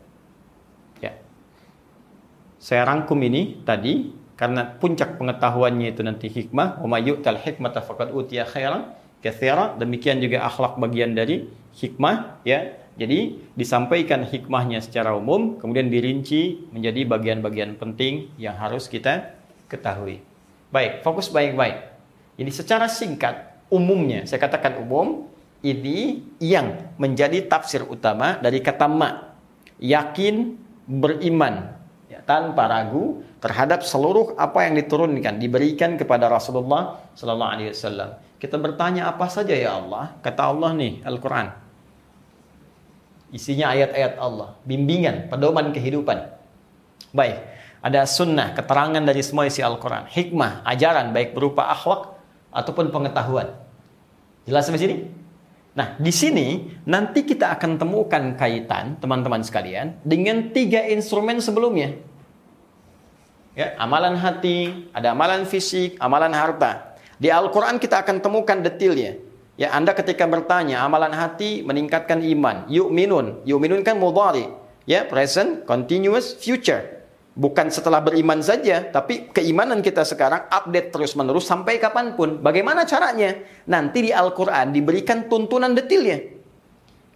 Saya rangkum ini tadi karena puncak pengetahuannya itu nanti hikmah, wa tal hikmata faqad utiya khairan katsira. Demikian juga akhlak bagian dari hikmah ya. Jadi disampaikan hikmahnya secara umum, kemudian dirinci menjadi bagian-bagian penting yang harus kita ketahui. Baik, fokus baik-baik. Ini secara singkat, umumnya, saya katakan umum, ini yang menjadi tafsir utama dari kata ma. Yakin, beriman, tanpa ragu terhadap seluruh apa yang diturunkan diberikan kepada Rasulullah sallallahu alaihi wasallam. Kita bertanya apa saja ya Allah? Kata Allah nih Al-Qur'an. Isinya ayat-ayat Allah, bimbingan, pedoman kehidupan. Baik, ada sunnah, keterangan dari semua isi Al-Quran. Hikmah, ajaran, baik berupa akhlak ataupun pengetahuan. Jelas sampai sini? Nah, di sini nanti kita akan temukan kaitan, teman-teman sekalian, dengan tiga instrumen sebelumnya. Ya, amalan hati, ada amalan fisik, amalan harta. Di Al-Quran kita akan temukan detailnya. Ya, Anda ketika bertanya, amalan hati meningkatkan iman. Yuk minun. Yuk minun kan mudhari. Ya, present, continuous, future. Bukan setelah beriman saja, tapi keimanan kita sekarang update terus-menerus sampai kapan pun. Bagaimana caranya? Nanti di Al-Quran diberikan tuntunan detailnya.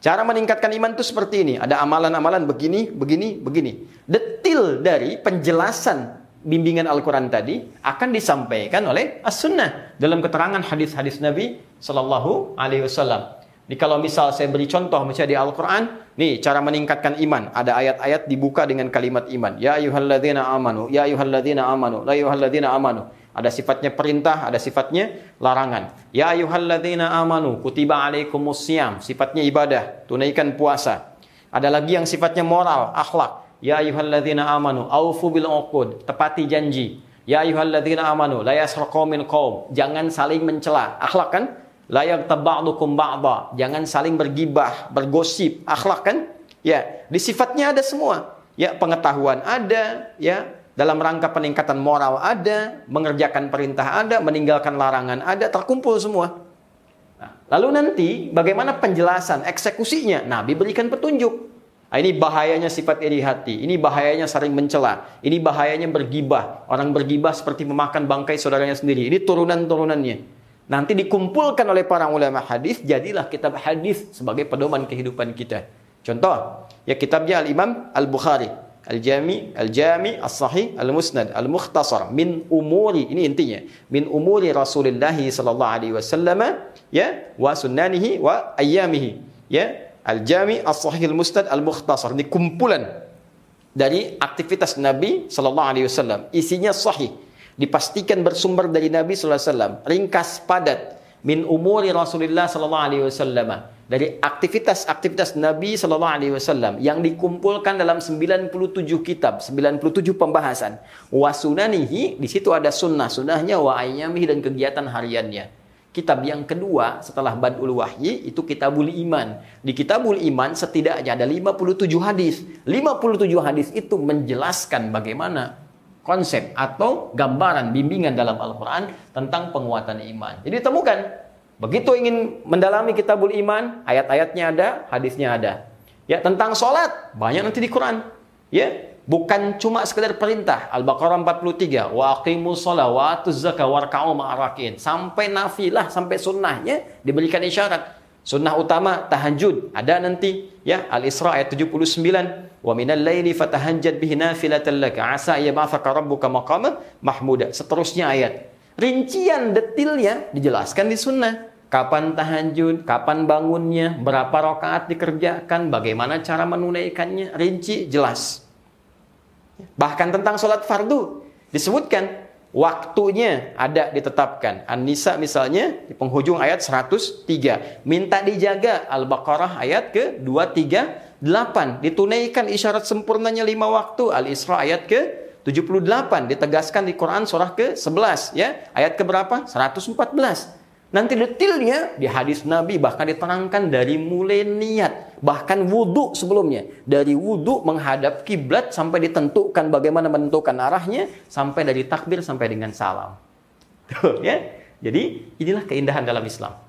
Cara meningkatkan iman itu seperti ini. Ada amalan-amalan begini, begini, begini. Detil dari penjelasan bimbingan Al-Quran tadi akan disampaikan oleh As-Sunnah dalam keterangan hadis-hadis Nabi Sallallahu Alaihi Wasallam. Ini kalau misal saya beri contoh misalnya di Al-Quran, nih cara meningkatkan iman. Ada ayat-ayat dibuka dengan kalimat iman. Ya ayuhalladzina amanu, ya ayuhalladzina amanu, la ayuhalladzina amanu. Ada sifatnya perintah, ada sifatnya larangan. Ya ayuhalladzina amanu, kutiba alaikumusiyam. Sifatnya ibadah, tunaikan puasa. Ada lagi yang sifatnya moral, akhlak. Ya ayuhalladzina amanu, aufu bil uqud, tepati janji. Ya ayuhalladzina amanu, la yasraqu min qaum. Jangan saling mencela. Akhlak kan? Layak taba'dukum ba'da. Jangan saling bergibah, bergosip, akhlak kan? Ya, di sifatnya ada semua. Ya, pengetahuan ada, ya, dalam rangka peningkatan moral ada, mengerjakan perintah ada, meninggalkan larangan ada, terkumpul semua. Nah, lalu nanti bagaimana penjelasan eksekusinya? Nabi berikan petunjuk. Nah, ini bahayanya sifat iri hati. Ini bahayanya saling mencela. Ini bahayanya bergibah. Orang bergibah seperti memakan bangkai saudaranya sendiri. Ini turunan-turunannya. Nanti dikumpulkan oleh para ulama hadis, jadilah kitab hadis sebagai pedoman kehidupan kita. Contoh, ya kitabnya Al-Imam Al-Bukhari, Al-Jami, Al-Jami, As-Sahih, Al-Musnad, Al-Mukhtasar min umuri, ini intinya, min umuri Rasulullah sallallahu alaihi wasallam, ya, wa sunnanihi wa ayyamihi, ya. Al-Jami, As-Sahih, Al-Musnad, Al-Mukhtasar, ini kumpulan dari aktivitas Nabi sallallahu alaihi wasallam. Isinya sahih dipastikan bersumber dari Nabi sallallahu alaihi wasallam, ringkas padat min umuri Rasulullah sallallahu alaihi wasallam dari aktivitas-aktivitas Nabi sallallahu alaihi wasallam yang dikumpulkan dalam 97 kitab, 97 pembahasan. Wa sunanihi di situ ada sunnah, sunnahnya wa ayyamihi dan kegiatan hariannya. Kitab yang kedua setelah Badul Wahyi itu Kitabul Iman. Di Kitabul Iman setidaknya ada 57 hadis. 57 hadis itu menjelaskan bagaimana konsep atau gambaran bimbingan dalam Al-Quran tentang penguatan iman. Jadi temukan, begitu ingin mendalami kitabul iman, ayat-ayatnya ada, hadisnya ada. Ya tentang sholat, banyak nanti di Quran. Ya, bukan cuma sekedar perintah. Al-Baqarah 43, wa aqimus sholat, wa atuz zakah, warka'u ma'arakin. Sampai nafilah, sampai sunnahnya diberikan isyarat. Sunnah utama tahajud ada nanti ya Al-Isra ayat 79 wa minal laili fatahajjad bihi nafilatan laka asa yab'athaka rabbuka maqama mahmuda seterusnya ayat rincian detailnya dijelaskan di sunnah kapan tahajud kapan bangunnya berapa rakaat dikerjakan bagaimana cara menunaikannya rinci jelas bahkan tentang sholat fardu disebutkan waktunya ada ditetapkan. An-Nisa misalnya di penghujung ayat 103. Minta dijaga Al-Baqarah ayat ke 238. Ditunaikan isyarat sempurnanya lima waktu. Al-Isra ayat ke 78 ditegaskan di Quran surah ke 11 ya. Ayat ke berapa? 114. Nanti detailnya di hadis Nabi bahkan diterangkan dari mulai niat, bahkan wudhu sebelumnya. Dari wudhu menghadap kiblat sampai ditentukan bagaimana menentukan arahnya, sampai dari takbir sampai dengan salam. Tuh, ya. Jadi inilah keindahan dalam Islam.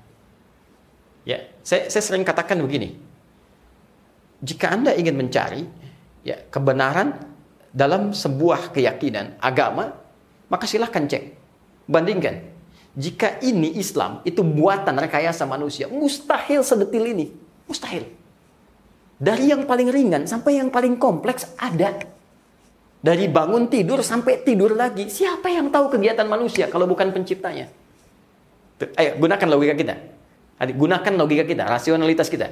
Ya, saya, saya sering katakan begini. Jika Anda ingin mencari ya kebenaran dalam sebuah keyakinan agama, maka silahkan cek, bandingkan jika ini Islam, itu buatan rekayasa manusia. Mustahil sedetil ini. Mustahil. Dari yang paling ringan sampai yang paling kompleks ada. Dari bangun tidur sampai tidur lagi. Siapa yang tahu kegiatan manusia kalau bukan penciptanya? Ayo, gunakan logika kita. Gunakan logika kita, rasionalitas kita.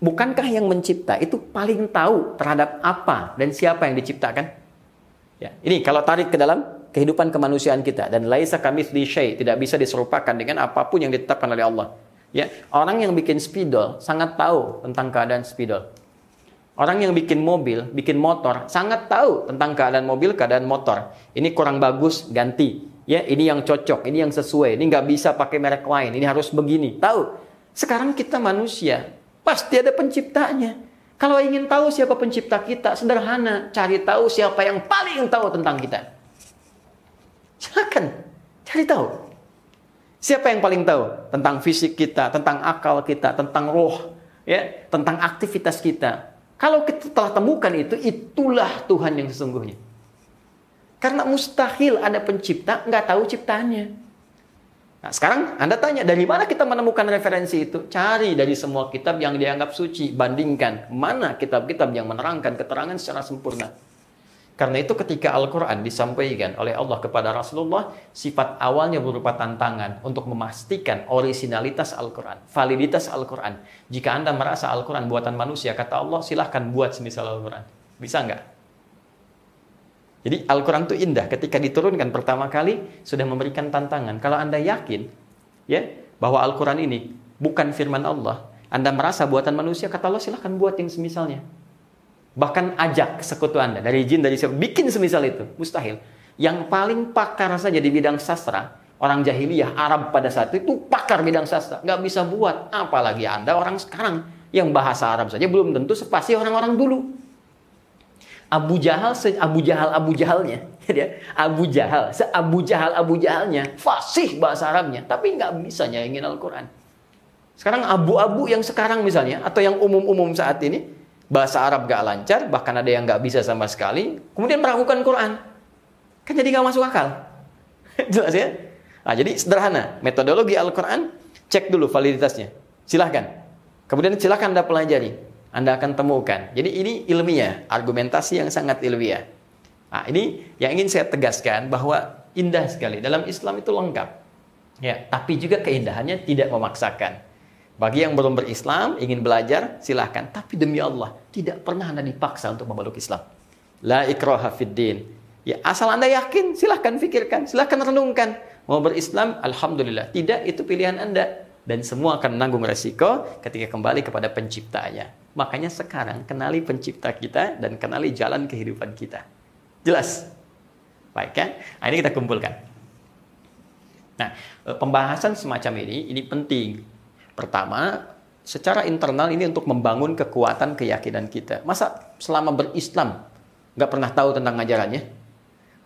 Bukankah yang mencipta itu paling tahu terhadap apa dan siapa yang diciptakan? Ya, ini kalau tarik ke dalam kehidupan kemanusiaan kita dan laisa kami syai tidak bisa diserupakan dengan apa pun yang ditetapkan oleh Allah. Ya, orang yang bikin spidol sangat tahu tentang keadaan spidol. Orang yang bikin mobil, bikin motor sangat tahu tentang keadaan mobil, keadaan motor. Ini kurang bagus, ganti. Ya, ini yang cocok, ini yang sesuai. Ini nggak bisa pakai merek lain. Ini harus begini. Tahu. Sekarang kita manusia, pasti ada penciptanya. Kalau ingin tahu siapa pencipta kita, sederhana, cari tahu siapa yang paling tahu tentang kita. Silakan cari tahu. Siapa yang paling tahu tentang fisik kita, tentang akal kita, tentang roh, ya, tentang aktivitas kita. Kalau kita telah temukan itu, itulah Tuhan yang sesungguhnya. Karena mustahil ada pencipta nggak tahu ciptaannya. Nah, sekarang Anda tanya, dari mana kita menemukan referensi itu? Cari dari semua kitab yang dianggap suci, bandingkan mana kitab-kitab yang menerangkan keterangan secara sempurna. Karena itu ketika Al-Quran disampaikan oleh Allah kepada Rasulullah, sifat awalnya berupa tantangan untuk memastikan originalitas Al-Quran, validitas Al-Quran. Jika Anda merasa Al-Quran buatan manusia, kata Allah, silahkan buat semisal Al-Quran. Bisa nggak? Jadi Al-Quran itu indah. Ketika diturunkan pertama kali, sudah memberikan tantangan. Kalau Anda yakin ya bahwa Al-Quran ini bukan firman Allah, Anda merasa buatan manusia, kata Allah, silahkan buat yang semisalnya. Bahkan ajak sekutu Anda dari jin dari siapa bikin semisal itu, mustahil. Yang paling pakar saja di bidang sastra, orang jahiliyah Arab pada saat itu pakar bidang sastra, nggak bisa buat, apalagi Anda orang sekarang yang bahasa Arab saja belum tentu sepasti orang-orang dulu. Abu Jahal se Abu Jahal Abu Jahalnya, ya. Abu Jahal se Abu Jahal Abu Jahalnya fasih bahasa Arabnya, tapi nggak bisa nyanyiin Al-Quran. Sekarang abu-abu yang sekarang misalnya atau yang umum-umum saat ini bahasa Arab gak lancar, bahkan ada yang gak bisa sama sekali, kemudian meragukan Quran. Kan jadi gak masuk akal. Jelas ya? Nah, jadi sederhana, metodologi Al-Quran, cek dulu validitasnya. Silahkan. Kemudian silahkan Anda pelajari. Anda akan temukan. Jadi ini ilmiah, argumentasi yang sangat ilmiah. Nah, ini yang ingin saya tegaskan bahwa indah sekali. Dalam Islam itu lengkap. Ya, tapi juga keindahannya tidak memaksakan. Bagi yang belum berislam, ingin belajar, silahkan. Tapi demi Allah, tidak pernah Anda dipaksa untuk memeluk Islam. La ikraha fiddin. Ya, asal Anda yakin, silahkan pikirkan, silahkan renungkan. Mau berislam, Alhamdulillah. Tidak, itu pilihan Anda. Dan semua akan menanggung resiko ketika kembali kepada penciptanya. Makanya sekarang kenali pencipta kita dan kenali jalan kehidupan kita. Jelas? Baik kan? Nah, ini kita kumpulkan. Nah, pembahasan semacam ini, ini penting Pertama, secara internal ini untuk membangun kekuatan keyakinan kita. Masa selama berislam nggak pernah tahu tentang ajarannya?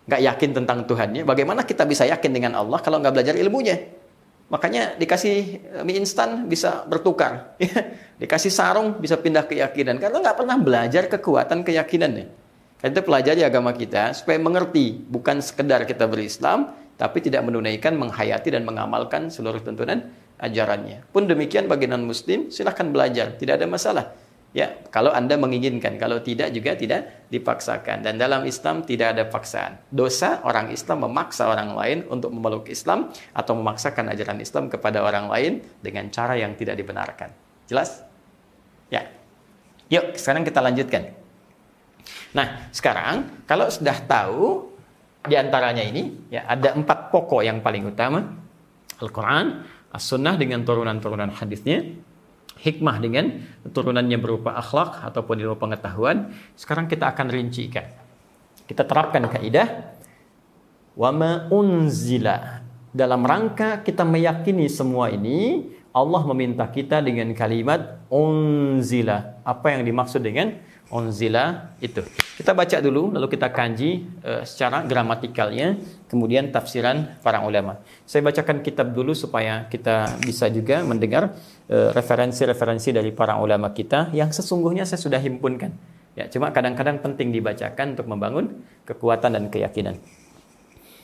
Nggak yakin tentang Tuhannya? Bagaimana kita bisa yakin dengan Allah kalau nggak belajar ilmunya? Makanya dikasih eh, mie instan bisa bertukar. dikasih sarung bisa pindah keyakinan. Karena nggak pernah belajar kekuatan keyakinan nih. Karena itu pelajari agama kita supaya mengerti. Bukan sekedar kita berislam, tapi tidak menunaikan, menghayati, dan mengamalkan seluruh tuntunan ajarannya. Pun demikian bagi non muslim silahkan belajar, tidak ada masalah. Ya, kalau Anda menginginkan, kalau tidak juga tidak dipaksakan. Dan dalam Islam tidak ada paksaan. Dosa orang Islam memaksa orang lain untuk memeluk Islam atau memaksakan ajaran Islam kepada orang lain dengan cara yang tidak dibenarkan. Jelas? Ya. Yuk, sekarang kita lanjutkan. Nah, sekarang kalau sudah tahu di antaranya ini, ya ada empat pokok yang paling utama. Al-Quran, as-sunnah dengan turunan-turunan hadisnya, hikmah dengan turunannya berupa akhlak ataupun ilmu pengetahuan. Sekarang kita akan rincikan. Kita terapkan kaidah wama unzila. Dalam rangka kita meyakini semua ini, Allah meminta kita dengan kalimat unzila. Apa yang dimaksud dengan unzila itu. Kita baca dulu lalu kita kanji uh, secara gramatikalnya, kemudian tafsiran para ulama. Saya bacakan kitab dulu supaya kita bisa juga mendengar eh, referensi-referensi uh, dari para ulama kita yang sesungguhnya saya sudah himpunkan. Ya, cuma kadang-kadang penting dibacakan untuk membangun kekuatan dan keyakinan.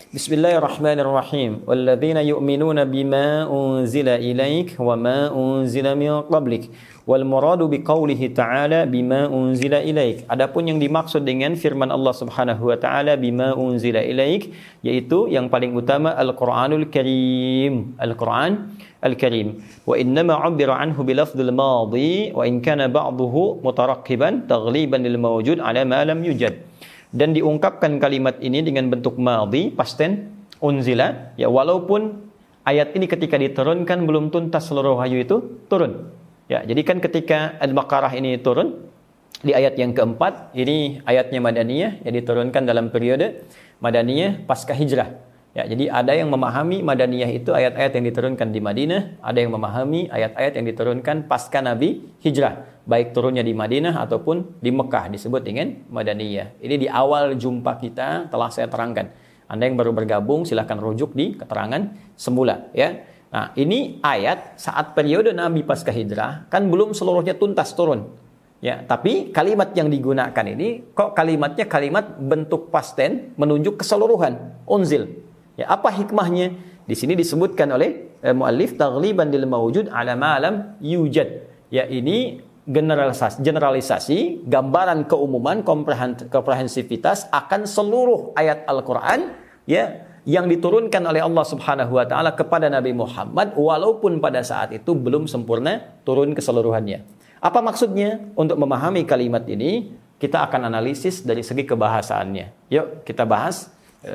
بسم الله الرحمن الرحيم. والذين يؤمنون بما أنزل إليك وما أنزل من قبلك والمراد بقوله تعالى بما أنزل إليك. Adapun yang dimaksud dengan firman Allah subhanahu wa ta'ala بما أنزل إليك yaitu yang paling utama القرآن الكريم Al-Karim. وإنما عبر عنه بلفظ الماضي وإن كان بعضه مترقبا تغليبا للموجود على ما لم يجد Dan diungkapkan kalimat ini dengan bentuk madhi past tense unzila ya walaupun ayat ini ketika diturunkan belum tuntas seluruh wahyu itu turun Ya, jadi kan ketika Al-Baqarah ini turun di ayat yang keempat, ini ayatnya Madaniyah yang diturunkan dalam periode Madaniyah pasca hijrah. Ya, jadi ada yang memahami Madaniyah itu ayat-ayat yang diturunkan di Madinah, ada yang memahami ayat-ayat yang diturunkan pasca Nabi hijrah, baik turunnya di Madinah ataupun di Mekah disebut dengan Madaniyah. Ini di awal jumpa kita telah saya terangkan. Anda yang baru bergabung silahkan rujuk di keterangan semula ya. Nah, ini ayat saat periode Nabi pasca hijrah kan belum seluruhnya tuntas turun. Ya, tapi kalimat yang digunakan ini kok kalimatnya kalimat bentuk pasten menunjuk keseluruhan, unzil. Ya, apa hikmahnya? Di sini disebutkan oleh eh, muallif taghliban lil mawjud ala ma'lam yujad. Ya, ini generalisasi, generalisasi gambaran keumuman komprehensivitas akan seluruh ayat Al-Qur'an ya yang diturunkan oleh Allah Subhanahu wa taala kepada Nabi Muhammad walaupun pada saat itu belum sempurna turun keseluruhannya. Apa maksudnya? Untuk memahami kalimat ini, kita akan analisis dari segi kebahasaannya. Yuk, kita bahas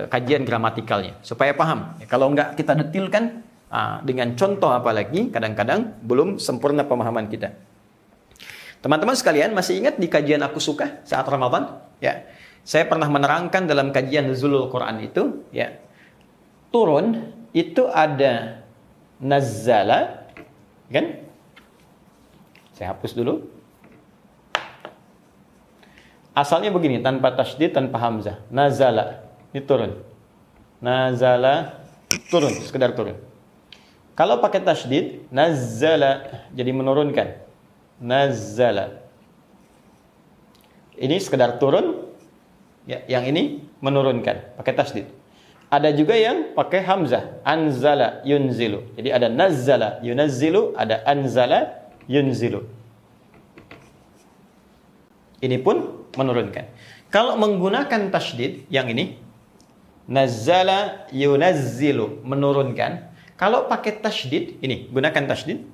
kajian gramatikalnya supaya paham. Ya, kalau enggak kita detilkan ah, dengan contoh apalagi, kadang-kadang belum sempurna pemahaman kita. Teman-teman sekalian, masih ingat di kajian aku suka saat Ramadan? Ya. Saya pernah menerangkan dalam kajian Zulul Quran itu, ya. Turun itu ada nazzala, kan? Saya hapus dulu. Asalnya begini, tanpa tasydid, tanpa hamzah. Nazala, ini turun. Nazala, turun, sekedar turun. Kalau pakai tasydid, nazala, jadi menurunkan. Nazala. Ini sekedar turun, ya, yang ini menurunkan, pakai tasydid. Ada juga yang pakai hamzah, anzala yunzilu. Jadi ada nazala yunazzilu, ada anzala yunzilu. Ini pun menurunkan. Kalau menggunakan tasydid yang ini nazzala yunazzilu menurunkan. Kalau pakai tasydid ini gunakan tasydid.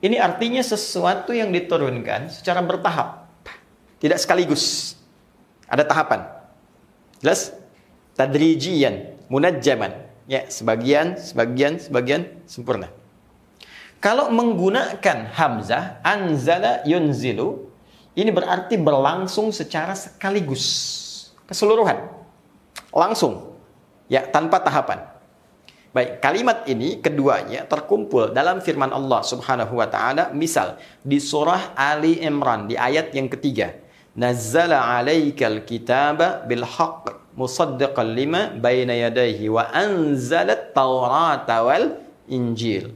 Ini artinya sesuatu yang diturunkan secara bertahap. Tidak sekaligus. Ada tahapan. Jelas? Tadrijian, munajjaman. Ya, sebagian, sebagian, sebagian sempurna. Kalau menggunakan hamzah anzala yunzilu ini berarti berlangsung secara sekaligus keseluruhan. Langsung. Ya, tanpa tahapan. Baik, kalimat ini keduanya terkumpul dalam firman Allah Subhanahu wa taala, misal di surah Ali Imran di ayat yang ketiga. Nazzala 'alaikal kitaba bil haqq musaddiqan lima baina yadayhi wa anzalat taurata wal injil.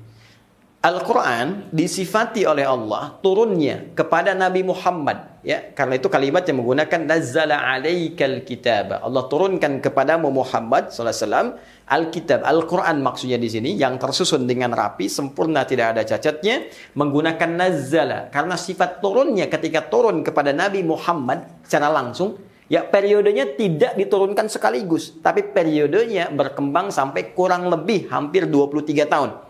Al-Quran disifati oleh Allah turunnya kepada Nabi Muhammad ya. Karena itu kalimat yang menggunakan nazzala alaikal kitab. Allah turunkan kepadamu Muhammad SAW Alkitab. Al-Quran maksudnya di sini yang tersusun dengan rapi sempurna tidak ada cacatnya menggunakan nazzala. Karena sifat turunnya ketika turun kepada Nabi Muhammad secara langsung ya periodenya tidak diturunkan sekaligus. Tapi periodenya berkembang sampai kurang lebih hampir 23 tahun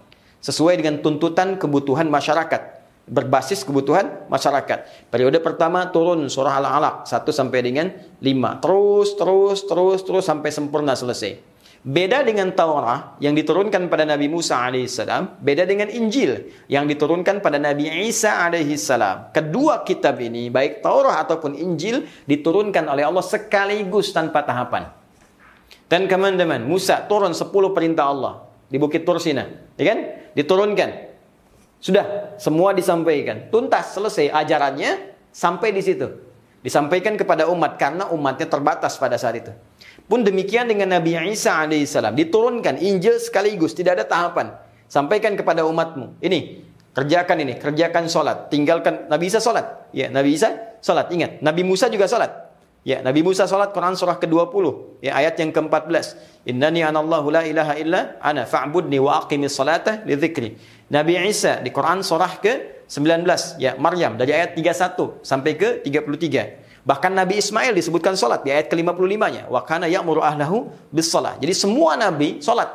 sesuai dengan tuntutan kebutuhan masyarakat berbasis kebutuhan masyarakat. Periode pertama turun surah Al-Alaq 1 sampai dengan 5. Terus terus terus terus sampai sempurna selesai. Beda dengan Taurat yang diturunkan pada Nabi Musa alaihissalam, beda dengan Injil yang diturunkan pada Nabi Isa alaihissalam. Kedua kitab ini, baik Taurat ataupun Injil, diturunkan oleh Allah sekaligus tanpa tahapan. Dan teman-teman, Musa turun 10 perintah Allah di Bukit Tursina, ya kan? Diturunkan. Sudah, semua disampaikan. Tuntas, selesai ajarannya sampai di situ. Disampaikan kepada umat karena umatnya terbatas pada saat itu. Pun demikian dengan Nabi Isa alaihissalam. Diturunkan Injil sekaligus, tidak ada tahapan. Sampaikan kepada umatmu. Ini, kerjakan ini, kerjakan sholat. Tinggalkan, Nabi Isa sholat. Ya, Nabi Isa sholat. Ingat, Nabi Musa juga sholat. Ya, Nabi Musa salat Quran surah ke-20, ya ayat yang ke-14. Innani anallahu la ilaha illa ana fa'budni wa aqimis salata li dzikri. Nabi Isa di Quran surah ke-19, ya Maryam dari ayat 31 sampai ke 33. Bahkan Nabi Ismail disebutkan salat di ayat ke-55-nya. Wa kana ya'muru ahlahu bis salat. Jadi semua nabi salat.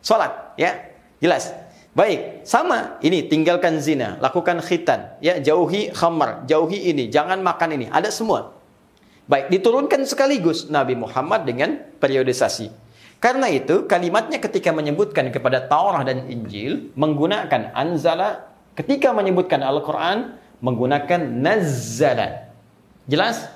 Salat, ya. Jelas. Baik, sama. Ini tinggalkan zina, lakukan khitan, ya jauhi khamar, jauhi ini, jangan makan ini. Ada semua. Baik, diturunkan sekaligus Nabi Muhammad dengan periodisasi. Karena itu, kalimatnya ketika menyebutkan kepada Taurat dan Injil, menggunakan anzala, ketika menyebutkan Al-Quran, menggunakan nazzala. Jelas?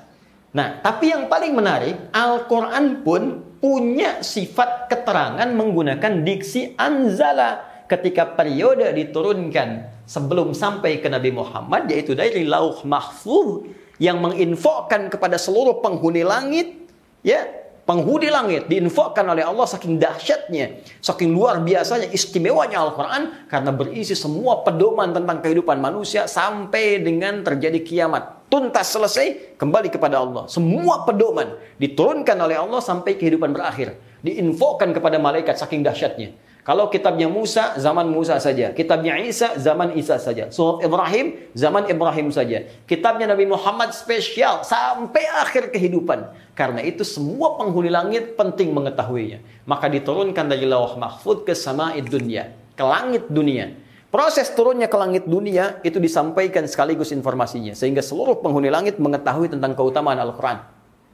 Nah, tapi yang paling menarik, Al-Quran pun punya sifat keterangan menggunakan diksi anzala ketika periode diturunkan sebelum sampai ke Nabi Muhammad, yaitu dari lauh mahfuz yang menginfokan kepada seluruh penghuni langit ya penghuni langit diinfokkan oleh Allah saking dahsyatnya, saking luar biasanya istimewanya Al-Quran karena berisi semua pedoman tentang kehidupan manusia sampai dengan terjadi kiamat. Tuntas selesai, kembali kepada Allah. Semua pedoman diturunkan oleh Allah sampai kehidupan berakhir. Diinfokkan kepada malaikat saking dahsyatnya. Kalau kitabnya Musa, zaman Musa saja. Kitabnya Isa, zaman Isa saja. Surat Ibrahim, zaman Ibrahim saja. Kitabnya Nabi Muhammad spesial sampai akhir kehidupan. Karena itu semua penghuni langit penting mengetahuinya. Maka diturunkan dari lawah mahfud ke sama'id dunia. Ke langit dunia. Proses turunnya ke langit dunia itu disampaikan sekaligus informasinya. Sehingga seluruh penghuni langit mengetahui tentang keutamaan Al-Quran.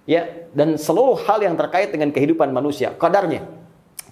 Ya, dan seluruh hal yang terkait dengan kehidupan manusia, kadarnya.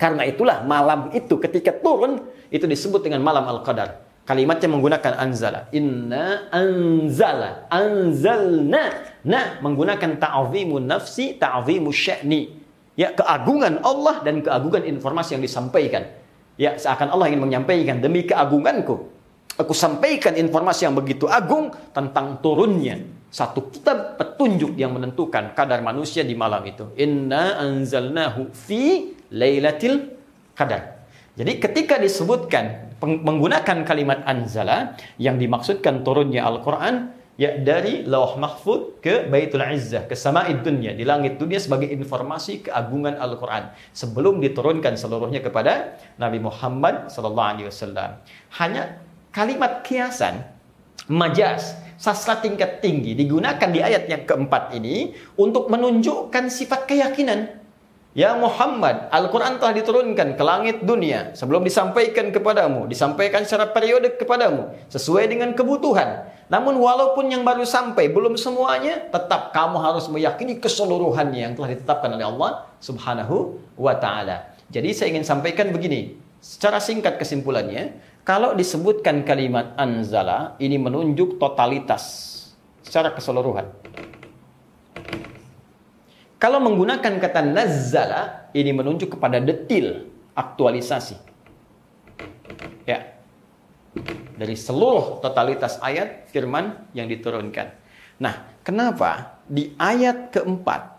Karena itulah malam itu ketika turun itu disebut dengan malam Al-Qadar. Kalimatnya menggunakan anzala. Inna anzala. Anzalna. Nah, menggunakan ta'zimu nafsi, ta'zimu sya'ni. Ya, keagungan Allah dan keagungan informasi yang disampaikan. Ya, seakan Allah ingin menyampaikan demi keagunganku. Aku sampaikan informasi yang begitu agung tentang turunnya satu kitab petunjuk yang menentukan kadar manusia di malam itu. Inna anzalnahu fi Lailatul Qadar. Jadi ketika disebutkan menggunakan kalimat anzala yang dimaksudkan turunnya Al-Qur'an ya dari Lauh Mahfud ke Baitul Izzah ke Sama'id Dunya di langit dunia sebagai informasi keagungan Al-Qur'an sebelum diturunkan seluruhnya kepada Nabi Muhammad sallallahu alaihi wasallam. Hanya kalimat kiasan majas sastra tingkat tinggi digunakan di ayat yang keempat ini untuk menunjukkan sifat keyakinan Ya Muhammad, Al-Quran telah diturunkan ke langit dunia sebelum disampaikan kepadamu, disampaikan secara periode kepadamu, sesuai dengan kebutuhan. Namun walaupun yang baru sampai belum semuanya, tetap kamu harus meyakini keseluruhannya yang telah ditetapkan oleh Allah subhanahu wa ta'ala. Jadi saya ingin sampaikan begini, secara singkat kesimpulannya, kalau disebutkan kalimat anzala, ini menunjuk totalitas secara keseluruhan. Kalau menggunakan kata nazzala, ini menunjuk kepada detil, aktualisasi. Ya. Dari seluruh totalitas ayat firman yang diturunkan. Nah, kenapa di ayat keempat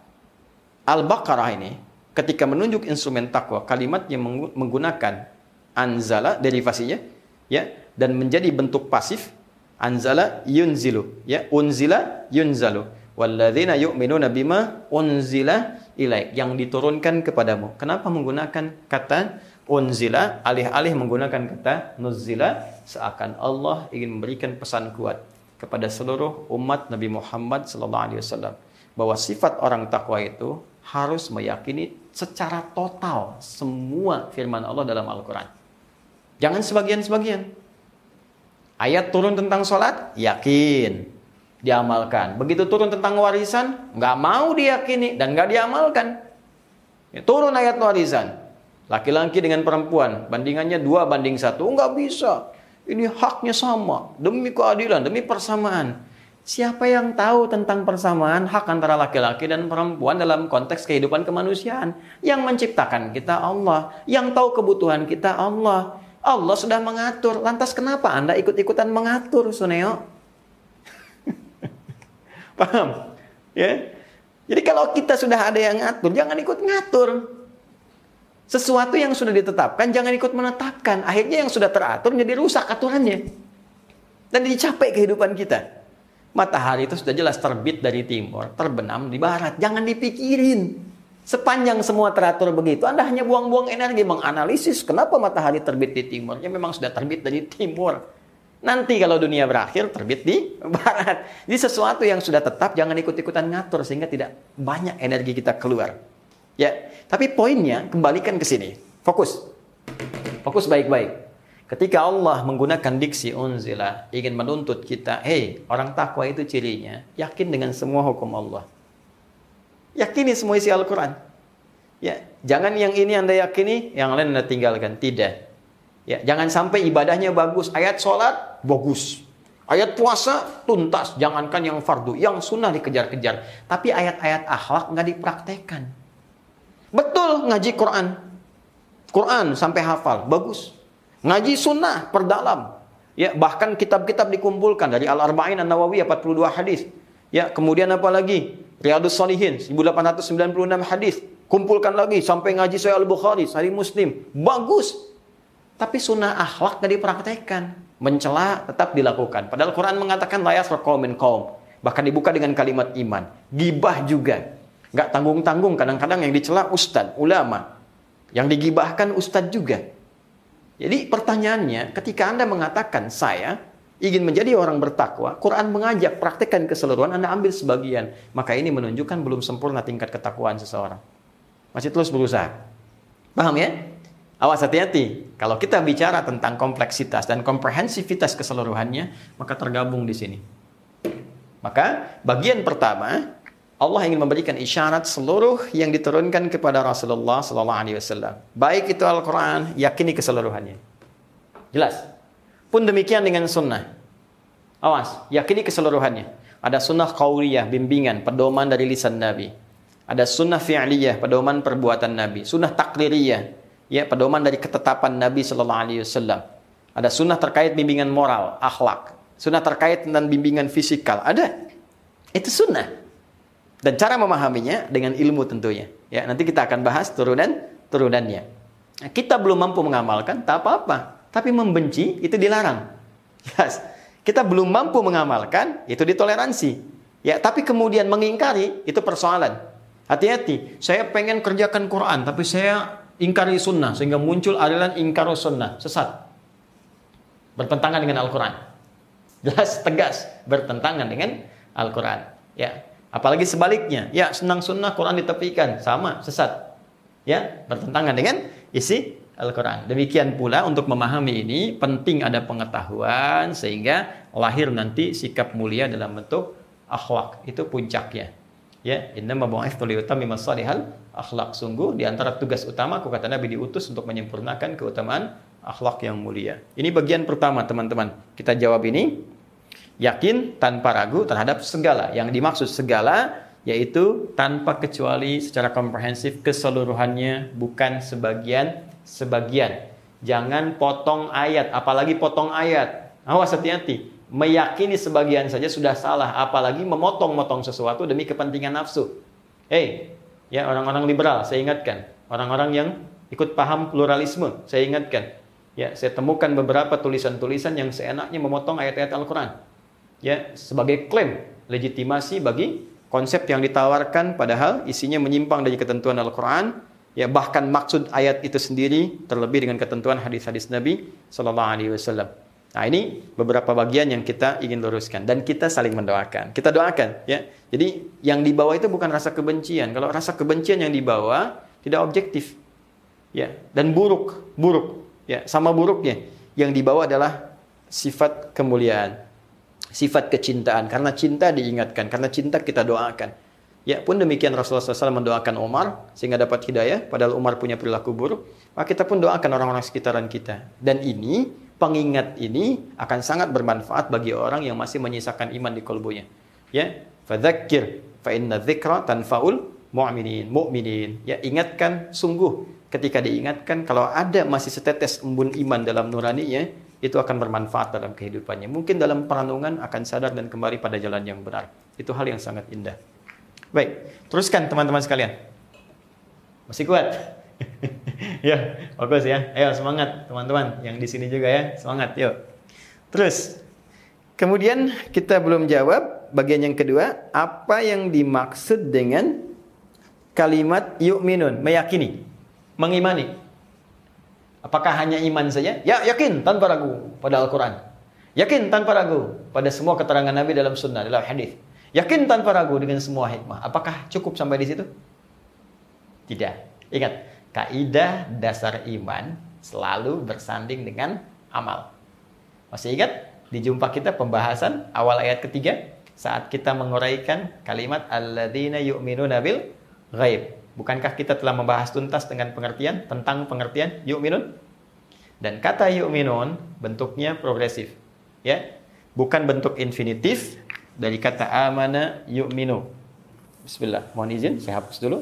Al-Baqarah ini ketika menunjuk instrumen takwa kalimat yang menggunakan anzala derivasinya ya dan menjadi bentuk pasif anzala yunzilu ya unzila yunzalu Walladzina yu'minuna bima unzila ilaik yang diturunkan kepadamu. Kenapa menggunakan kata unzila alih-alih menggunakan kata nuzila seakan Allah ingin memberikan pesan kuat kepada seluruh umat Nabi Muhammad wasallam bahwa sifat orang takwa itu harus meyakini secara total semua firman Allah dalam Al-Qur'an. Jangan sebagian-sebagian. Ayat turun tentang sholat, yakin diamalkan. Begitu turun tentang warisan, nggak mau diyakini dan nggak diamalkan. Ya, turun ayat warisan. Laki-laki dengan perempuan, bandingannya dua banding satu, nggak bisa. Ini haknya sama, demi keadilan, demi persamaan. Siapa yang tahu tentang persamaan hak antara laki-laki dan perempuan dalam konteks kehidupan kemanusiaan? Yang menciptakan kita Allah, yang tahu kebutuhan kita Allah. Allah sudah mengatur. Lantas kenapa Anda ikut-ikutan mengatur, Suneo? Paham? Ya. Jadi kalau kita sudah ada yang ngatur, jangan ikut ngatur. Sesuatu yang sudah ditetapkan, jangan ikut menetapkan. Akhirnya yang sudah teratur jadi rusak aturannya. Dan dicapai kehidupan kita. Matahari itu sudah jelas terbit dari timur, terbenam di barat. Jangan dipikirin. Sepanjang semua teratur begitu, Anda hanya buang-buang energi menganalisis kenapa matahari terbit di timur. Ya memang sudah terbit dari timur. Nanti kalau dunia berakhir terbit di barat. Jadi sesuatu yang sudah tetap jangan ikut-ikutan ngatur sehingga tidak banyak energi kita keluar. Ya, tapi poinnya kembalikan ke sini. Fokus. Fokus baik-baik. Ketika Allah menggunakan diksi unzila ingin menuntut kita, "Hei, orang takwa itu cirinya yakin dengan semua hukum Allah." Yakini semua isi Al-Qur'an. Ya, jangan yang ini Anda yakini, yang lain Anda tinggalkan. Tidak. Ya, jangan sampai ibadahnya bagus. Ayat sholat bagus. Ayat puasa tuntas. Jangankan yang fardu, yang sunnah dikejar-kejar. Tapi ayat-ayat akhlak nggak dipraktekkan. Betul ngaji Quran. Quran sampai hafal, bagus. Ngaji sunnah, perdalam. Ya, bahkan kitab-kitab dikumpulkan dari Al-Arba'in An-Nawawi 42 hadis. Ya, kemudian apa lagi? Riyadus Salihin 1896 hadis. kumpulkan lagi sampai ngaji Sahih Al-Bukhari, Sahih Muslim. Bagus. Tapi sunnah akhlak gak dipraktekkan. Mencela tetap dilakukan. Padahal Quran mengatakan layas min kaum. Bahkan dibuka dengan kalimat iman. Gibah juga. Gak tanggung-tanggung. Kadang-kadang yang dicela ustad, ulama. Yang digibahkan ustad juga. Jadi pertanyaannya, ketika Anda mengatakan saya ingin menjadi orang bertakwa, Quran mengajak praktekkan keseluruhan, Anda ambil sebagian. Maka ini menunjukkan belum sempurna tingkat ketakwaan seseorang. Masih terus berusaha. Paham ya? Awas hati-hati. Kalau kita bicara tentang kompleksitas dan komprehensivitas keseluruhannya, maka tergabung di sini. Maka bagian pertama Allah ingin memberikan isyarat seluruh yang diturunkan kepada Rasulullah Sallallahu Alaihi Wasallam. Baik itu Al-Quran, yakini keseluruhannya. Jelas. Pun demikian dengan sunnah. Awas, yakini keseluruhannya. Ada sunnah qauliyah, bimbingan, pedoman dari lisan Nabi. Ada sunnah fi'liyah, pedoman perbuatan Nabi. Sunnah takririyah, ya pedoman dari ketetapan Nabi Sallallahu Alaihi Wasallam. Ada sunnah terkait bimbingan moral, akhlak. Sunnah terkait dengan bimbingan fisikal. Ada. Itu sunnah. Dan cara memahaminya dengan ilmu tentunya. Ya, nanti kita akan bahas turunan turunannya. Nah, kita belum mampu mengamalkan, tak apa-apa. Tapi membenci itu dilarang. Yes. Kita belum mampu mengamalkan, itu ditoleransi. Ya, tapi kemudian mengingkari itu persoalan. Hati-hati. Saya pengen kerjakan Quran, tapi saya ingkari sunnah sehingga muncul aliran ingkar sunnah, sesat. Bertentangan dengan Al-Quran jelas tegas bertentangan dengan Al-Quran. Ya, apalagi sebaliknya, ya senang sunnah Quran ditepikan, sama sesat. Ya, bertentangan dengan isi Al-Quran. Demikian pula untuk memahami ini penting ada pengetahuan sehingga lahir nanti sikap mulia dalam bentuk akhlak. Itu puncaknya. Ya, inna bu'ithtu liyutammima salihal akhlak. Sungguh di antara tugas utama aku kata Nabi diutus untuk menyempurnakan keutamaan akhlak yang mulia. Ini bagian pertama, teman-teman. Kita jawab ini yakin tanpa ragu terhadap segala. Yang dimaksud segala yaitu tanpa kecuali secara komprehensif keseluruhannya bukan sebagian sebagian. Jangan potong ayat, apalagi potong ayat. Awas hati-hati. Meyakini sebagian saja sudah salah, apalagi memotong-motong sesuatu demi kepentingan nafsu. Hei, ya orang-orang liberal, saya ingatkan. Orang-orang yang ikut paham pluralisme, saya ingatkan. Ya, saya temukan beberapa tulisan-tulisan yang seenaknya memotong ayat-ayat Al-Quran ya sebagai klaim legitimasi bagi konsep yang ditawarkan padahal isinya menyimpang dari ketentuan Al-Qur'an ya bahkan maksud ayat itu sendiri terlebih dengan ketentuan hadis-hadis Nabi sallallahu alaihi wasallam. Nah, ini beberapa bagian yang kita ingin luruskan dan kita saling mendoakan. Kita doakan ya. Jadi yang dibawa itu bukan rasa kebencian. Kalau rasa kebencian yang dibawa tidak objektif. Ya, dan buruk, buruk. Ya, sama buruknya. Yang dibawa adalah sifat kemuliaan sifat kecintaan. Karena cinta diingatkan, karena cinta kita doakan. Ya pun demikian Rasulullah SAW mendoakan Umar sehingga dapat hidayah. Padahal Umar punya perilaku buruk. Maka kita pun doakan orang-orang sekitaran kita. Dan ini, pengingat ini akan sangat bermanfaat bagi orang yang masih menyisakan iman di kolbunya. Ya, fadzakir fa inna dzikra tanfaul mu'minin mu'minin. Ya, ingatkan sungguh ketika diingatkan kalau ada masih setetes embun iman dalam nuraninya, itu akan bermanfaat dalam kehidupannya. Mungkin dalam perenungan akan sadar dan kembali pada jalan yang benar. Itu hal yang sangat indah. Baik, teruskan teman-teman sekalian. Masih kuat? ya, bagus ya. Ayo semangat teman-teman yang di sini juga ya. Semangat, yuk. Terus, kemudian kita belum jawab bagian yang kedua, apa yang dimaksud dengan kalimat yu'minun, meyakini, mengimani. Apakah hanya iman saja? Ya, yakin tanpa ragu pada Al-Quran. Yakin tanpa ragu pada semua keterangan Nabi dalam sunnah, dalam hadis. Yakin tanpa ragu dengan semua hikmah. Apakah cukup sampai di situ? Tidak. Ingat, kaidah dasar iman selalu bersanding dengan amal. Masih ingat di jumpa kita pembahasan awal ayat ketiga saat kita menguraikan kalimat alladzina yu'minuna bil ghaib. Bukankah kita telah membahas tuntas dengan pengertian tentang pengertian yu'minun? Dan kata yu'minun bentuknya progresif. Ya. Bukan bentuk infinitif dari kata amana yu'minu. Bismillah. Mohon izin saya hapus dulu.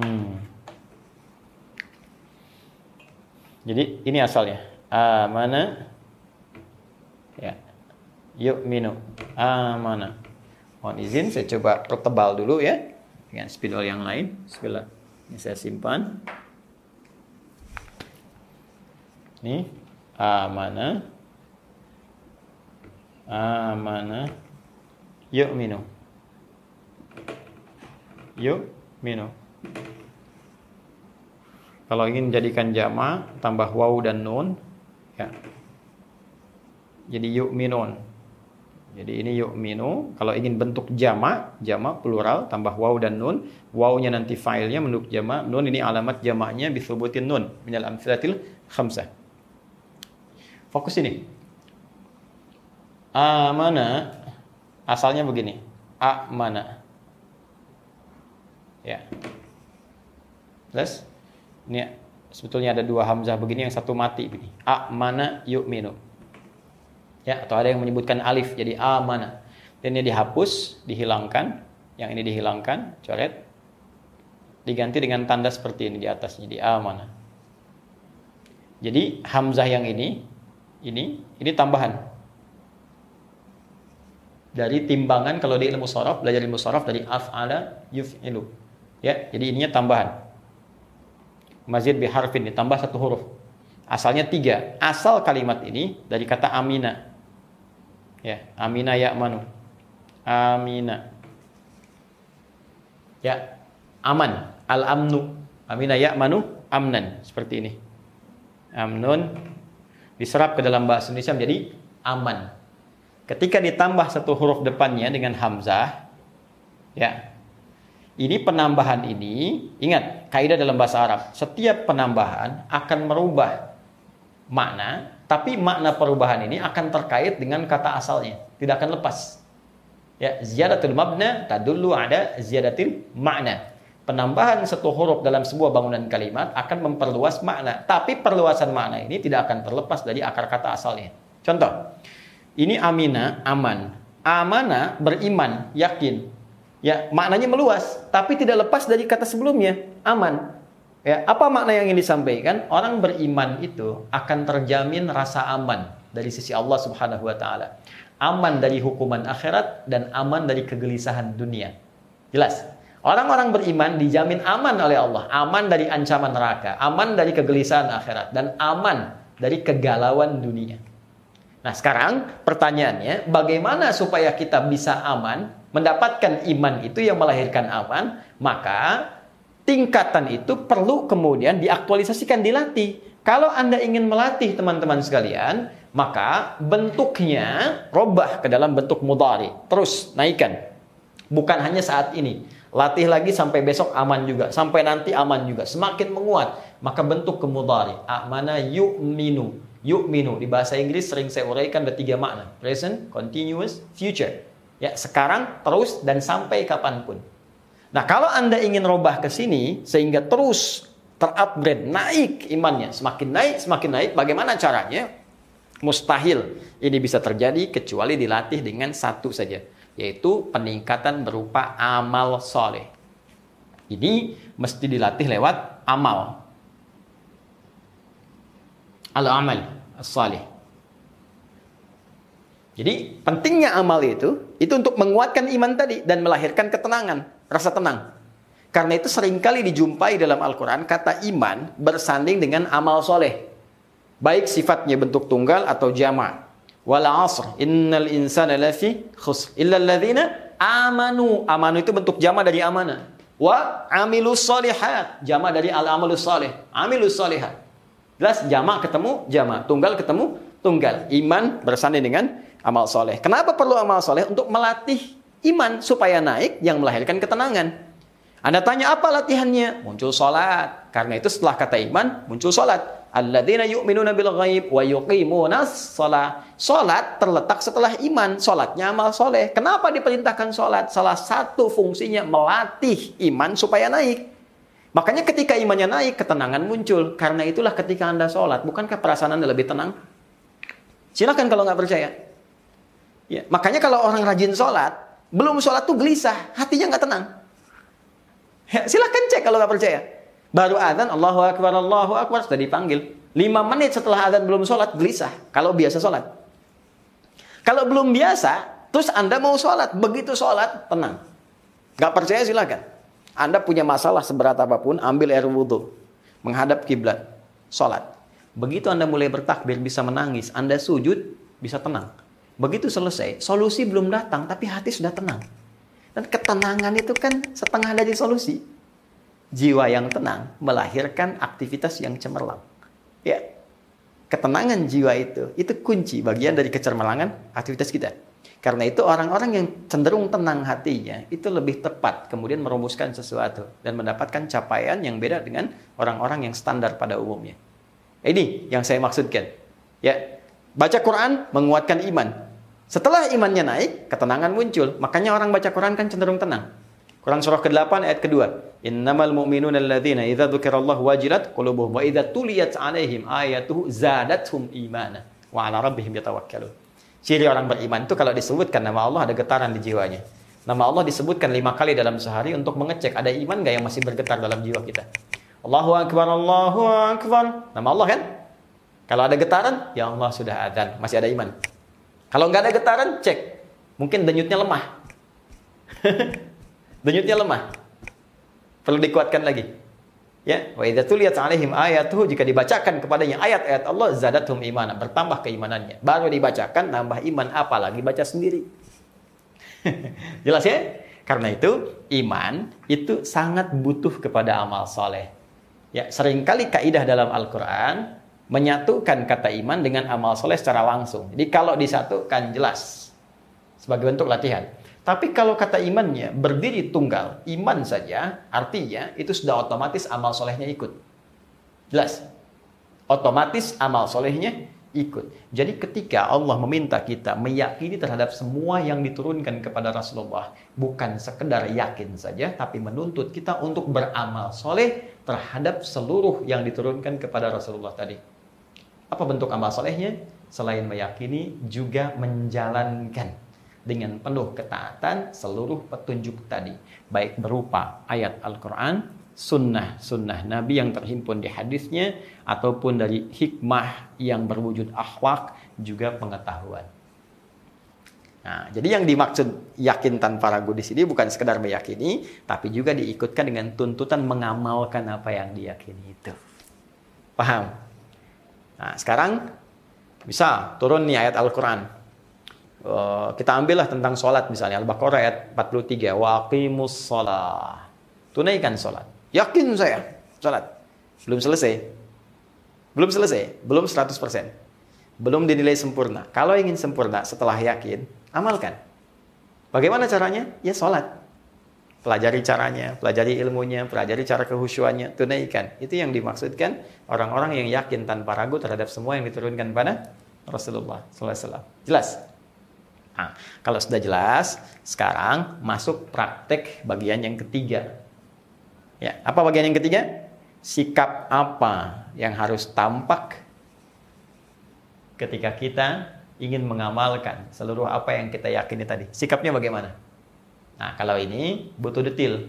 Hmm. Jadi ini asalnya. Amana ya. Yu'minu. Amana Mohon izin saya coba pertebal dulu ya dengan spidol yang lain. Bismillah. Ini saya simpan. Ini amana amana yuk minum yuk minum kalau ingin jadikan jama tambah waw dan nun ya jadi yuk minun jadi ini yuk minu kalau ingin bentuk jama jama plural tambah waw dan nun wawnya nanti filenya bentuk jama nun ini alamat jamaknya bisubutin nun minal amsilatil khamsah Fokus ini. Amana asalnya begini. A mana. Ya. Jelas? Ini sebetulnya ada dua hamzah begini yang satu mati begini. A mana yuk minu. Ya, atau ada yang menyebutkan alif jadi a mana. Dan ini dihapus, dihilangkan. Yang ini dihilangkan, coret. Diganti dengan tanda seperti ini di atasnya di a mana. Jadi hamzah yang ini ini ini tambahan dari timbangan kalau di ilmu sorof belajar ilmu sorof dari af'ala yuf'ilu ya jadi ininya tambahan mazid biharfin ditambah satu huruf. Asalnya tiga. Asal kalimat ini dari kata amina. Ya amina ya manu amina. Ya aman. Al amnu amina ya manu amnan. Seperti ini. Amnun. Diserap ke dalam bahasa Indonesia menjadi aman. Ketika ditambah satu huruf depannya dengan hamzah, ya. Ini penambahan ini, ingat kaidah dalam bahasa Arab, setiap penambahan akan merubah makna, tapi makna perubahan ini akan terkait dengan kata asalnya, tidak akan lepas. Ya, ziyadatul mabna tadullu ada ziyadatil makna penambahan satu huruf dalam sebuah bangunan kalimat akan memperluas makna. Tapi perluasan makna ini tidak akan terlepas dari akar kata asalnya. Contoh, ini amina, aman. Amana, beriman, yakin. Ya, maknanya meluas, tapi tidak lepas dari kata sebelumnya, aman. Ya, apa makna yang ingin disampaikan? Orang beriman itu akan terjamin rasa aman dari sisi Allah Subhanahu wa taala. Aman dari hukuman akhirat dan aman dari kegelisahan dunia. Jelas? Orang-orang beriman dijamin aman oleh Allah, aman dari ancaman neraka, aman dari kegelisahan akhirat, dan aman dari kegalauan dunia. Nah sekarang pertanyaannya, bagaimana supaya kita bisa aman, mendapatkan iman itu yang melahirkan aman, maka tingkatan itu perlu kemudian diaktualisasikan, dilatih. Kalau Anda ingin melatih teman-teman sekalian, maka bentuknya robah ke dalam bentuk mudari. Terus naikkan. Bukan hanya saat ini Latih lagi sampai besok aman juga. Sampai nanti aman juga. Semakin menguat. Maka bentuk ke mudhari. Amana yu'minu. Yu'minu. Di bahasa Inggris sering saya uraikan ada tiga makna. Present, continuous, future. Ya, sekarang, terus, dan sampai kapan pun. Nah, kalau Anda ingin robah ke sini, sehingga terus terupgrade, naik imannya. Semakin naik, semakin naik. Bagaimana caranya? Mustahil ini bisa terjadi kecuali dilatih dengan satu saja yaitu peningkatan berupa amal soleh. Ini mesti dilatih lewat amal. Al-amal soleh. Jadi pentingnya amal itu, itu untuk menguatkan iman tadi dan melahirkan ketenangan, rasa tenang. Karena itu sering kali dijumpai dalam Al-Quran kata iman bersanding dengan amal soleh. Baik sifatnya bentuk tunggal atau jama' wal asr innal insana lafi khusr illa alladziina amanu amanu itu bentuk jama dari amanah wa amilus solihat jama dari al amalus soleh amilus solihat jelas jama ketemu jama tunggal ketemu tunggal iman bersanding dengan amal soleh kenapa perlu amal soleh untuk melatih iman supaya naik yang melahirkan ketenangan anda tanya apa latihannya muncul solat karena itu setelah kata iman muncul solat Alladzina yu'minuna bil ghaib wa yuqimuna shalah. Salat terletak setelah iman. Salatnya amal soleh. Kenapa diperintahkan salat? Salah satu fungsinya melatih iman supaya naik. Makanya ketika imannya naik, ketenangan muncul. Karena itulah ketika Anda sholat, bukankah perasaan Anda lebih tenang? Silakan kalau nggak percaya. Ya, makanya kalau orang rajin sholat, belum sholat tuh gelisah, hatinya nggak tenang. Ya, silakan cek kalau nggak percaya. Baru adzan Allahu Akbar, Allahu Akbar sudah dipanggil. Lima menit setelah adzan belum sholat gelisah. Kalau biasa sholat. Kalau belum biasa, Terus Anda mau sholat, begitu sholat, tenang. Gak percaya silakan. Anda punya masalah seberat apa pun, ambil air wudhu. Menghadap kiblat, sholat. Begitu Anda mulai bertakbir, bisa menangis. Anda sujud, bisa tenang. Begitu selesai, solusi belum datang, tapi hati sudah tenang. Dan ketenangan itu kan setengah dari solusi. Jiwa yang tenang melahirkan aktivitas yang cemerlang. Ya, ketenangan jiwa itu, itu kunci bagian dari kecermelangan aktivitas kita. Karena itu orang-orang yang cenderung tenang hatinya itu lebih tepat kemudian merumuskan sesuatu dan mendapatkan capaian yang beda dengan orang-orang yang standar pada umumnya. Ini yang saya maksudkan. Ya, baca Quran menguatkan iman. Setelah imannya naik, ketenangan muncul. Makanya orang baca Quran kan cenderung tenang. Quran surah ke-8 ayat kedua. Innamal mu'minuna alladzina idza dzukirallahu wajilat qulubuhum wa idza tuliyat 'alaihim ayatuhu zadatuhum imana wa 'ala rabbihim yatawakkalun. Ciri orang beriman itu kalau disebutkan nama Allah ada getaran di jiwanya. Nama Allah disebutkan lima kali dalam sehari untuk mengecek ada iman nggak yang masih bergetar dalam jiwa kita. Allahu Akbar, Allahu Akbar. Nama Allah kan? Kalau ada getaran, ya Allah sudah adzan, masih ada iman. Kalau nggak ada getaran, cek. Mungkin denyutnya lemah. denyutnya lemah. Perlu dikuatkan lagi. Ya, wa idza tuliyat alaihim ayatuhu jika dibacakan kepadanya ayat-ayat Allah zadatum imana, bertambah keimanannya. Baru dibacakan nambah iman apalagi baca sendiri. Jelas ya? Karena itu iman itu sangat butuh kepada amal soleh. Ya, sering kali kaidah dalam Al-Qur'an menyatukan kata iman dengan amal soleh secara langsung. Jadi kalau disatukan jelas sebagai bentuk latihan. Tapi kalau kata imannya berdiri tunggal, iman saja, artinya itu sudah otomatis amal solehnya ikut. Jelas? Otomatis amal solehnya ikut. Jadi ketika Allah meminta kita meyakini terhadap semua yang diturunkan kepada Rasulullah, bukan sekedar yakin saja, tapi menuntut kita untuk beramal soleh terhadap seluruh yang diturunkan kepada Rasulullah tadi. Apa bentuk amal solehnya? Selain meyakini, juga menjalankan dengan penuh ketaatan seluruh petunjuk tadi, baik berupa ayat Al-Quran, sunnah-sunnah Nabi yang terhimpun di hadisnya, ataupun dari hikmah yang berwujud akhlak, juga pengetahuan. Nah, jadi yang dimaksud yakin tanpa ragu di sini bukan sekedar meyakini, tapi juga diikutkan dengan tuntutan mengamalkan apa yang diyakini itu. Paham? Nah, sekarang bisa turun nih ayat Al-Quran. Uh, kita ambillah tentang sholat misalnya Al-Baqarah ayat 43 waqimus sholat tunaikan sholat yakin saya sholat belum selesai. Belum selesai belum 100% belum dinilai sempurna. Kalau ingin sempurna setelah yakin amalkan. Bagaimana caranya? Ya sholat pelajari caranya pelajari ilmunya pelajari cara kehusuannya tunaikan. Itu yang dimaksudkan orang-orang yang yakin tanpa ragu terhadap semua yang diturunkan pada Rasulullah SAW jelas Nah, kalau sudah jelas, sekarang masuk praktek bagian yang ketiga. Ya, apa bagian yang ketiga? Sikap apa yang harus tampak ketika kita ingin mengamalkan seluruh apa yang kita yakini tadi. Sikapnya bagaimana? Nah, kalau ini butuh detail.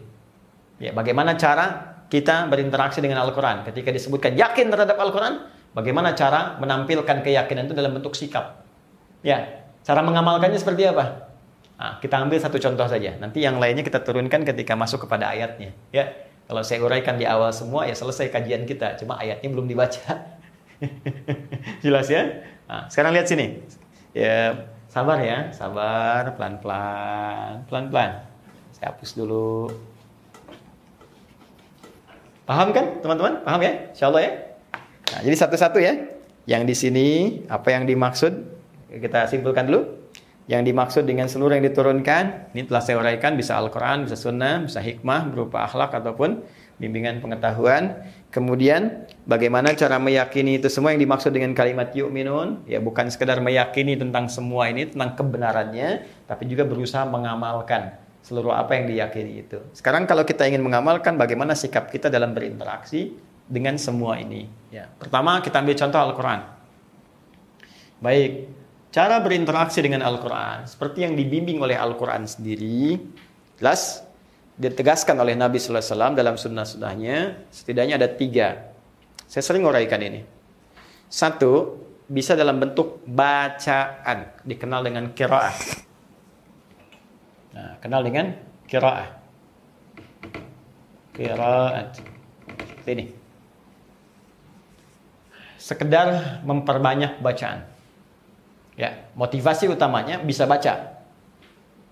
Ya, bagaimana cara kita berinteraksi dengan Al-Quran? Ketika disebutkan yakin terhadap Al-Quran, bagaimana cara menampilkan keyakinan itu dalam bentuk sikap? Ya, Cara mengamalkannya seperti apa? Nah, kita ambil satu contoh saja. Nanti yang lainnya kita turunkan ketika masuk kepada ayatnya. Ya, kalau saya uraikan di awal semua ya selesai kajian kita. Cuma ayatnya belum dibaca. Jelas ya? Nah, sekarang lihat sini. Ya, sabar ya, sabar, pelan-pelan, pelan-pelan. Saya hapus dulu. Paham kan, teman-teman? Paham ya? Insya Allah ya. Nah, jadi satu-satu ya. Yang di sini apa yang dimaksud kita simpulkan dulu. Yang dimaksud dengan seluruh yang diturunkan, ini telah saya uraikan, bisa Al-Quran, bisa Sunnah, bisa hikmah, berupa akhlak ataupun bimbingan pengetahuan. Kemudian, bagaimana cara meyakini itu semua yang dimaksud dengan kalimat yu'minun, ya bukan sekedar meyakini tentang semua ini, tentang kebenarannya, tapi juga berusaha mengamalkan seluruh apa yang diyakini itu. Sekarang kalau kita ingin mengamalkan bagaimana sikap kita dalam berinteraksi dengan semua ini. Ya. Pertama kita ambil contoh Al-Quran. Baik, cara berinteraksi dengan Al-Quran seperti yang dibimbing oleh Al-Quran sendiri jelas ditegaskan oleh Nabi SAW dalam sunnah-sunnahnya setidaknya ada tiga saya sering uraikan ini satu bisa dalam bentuk bacaan dikenal dengan kiraah Nah, kenal dengan kiraah. Kiraat. Ini. Sekedar memperbanyak bacaan. Ya, motivasi utamanya bisa baca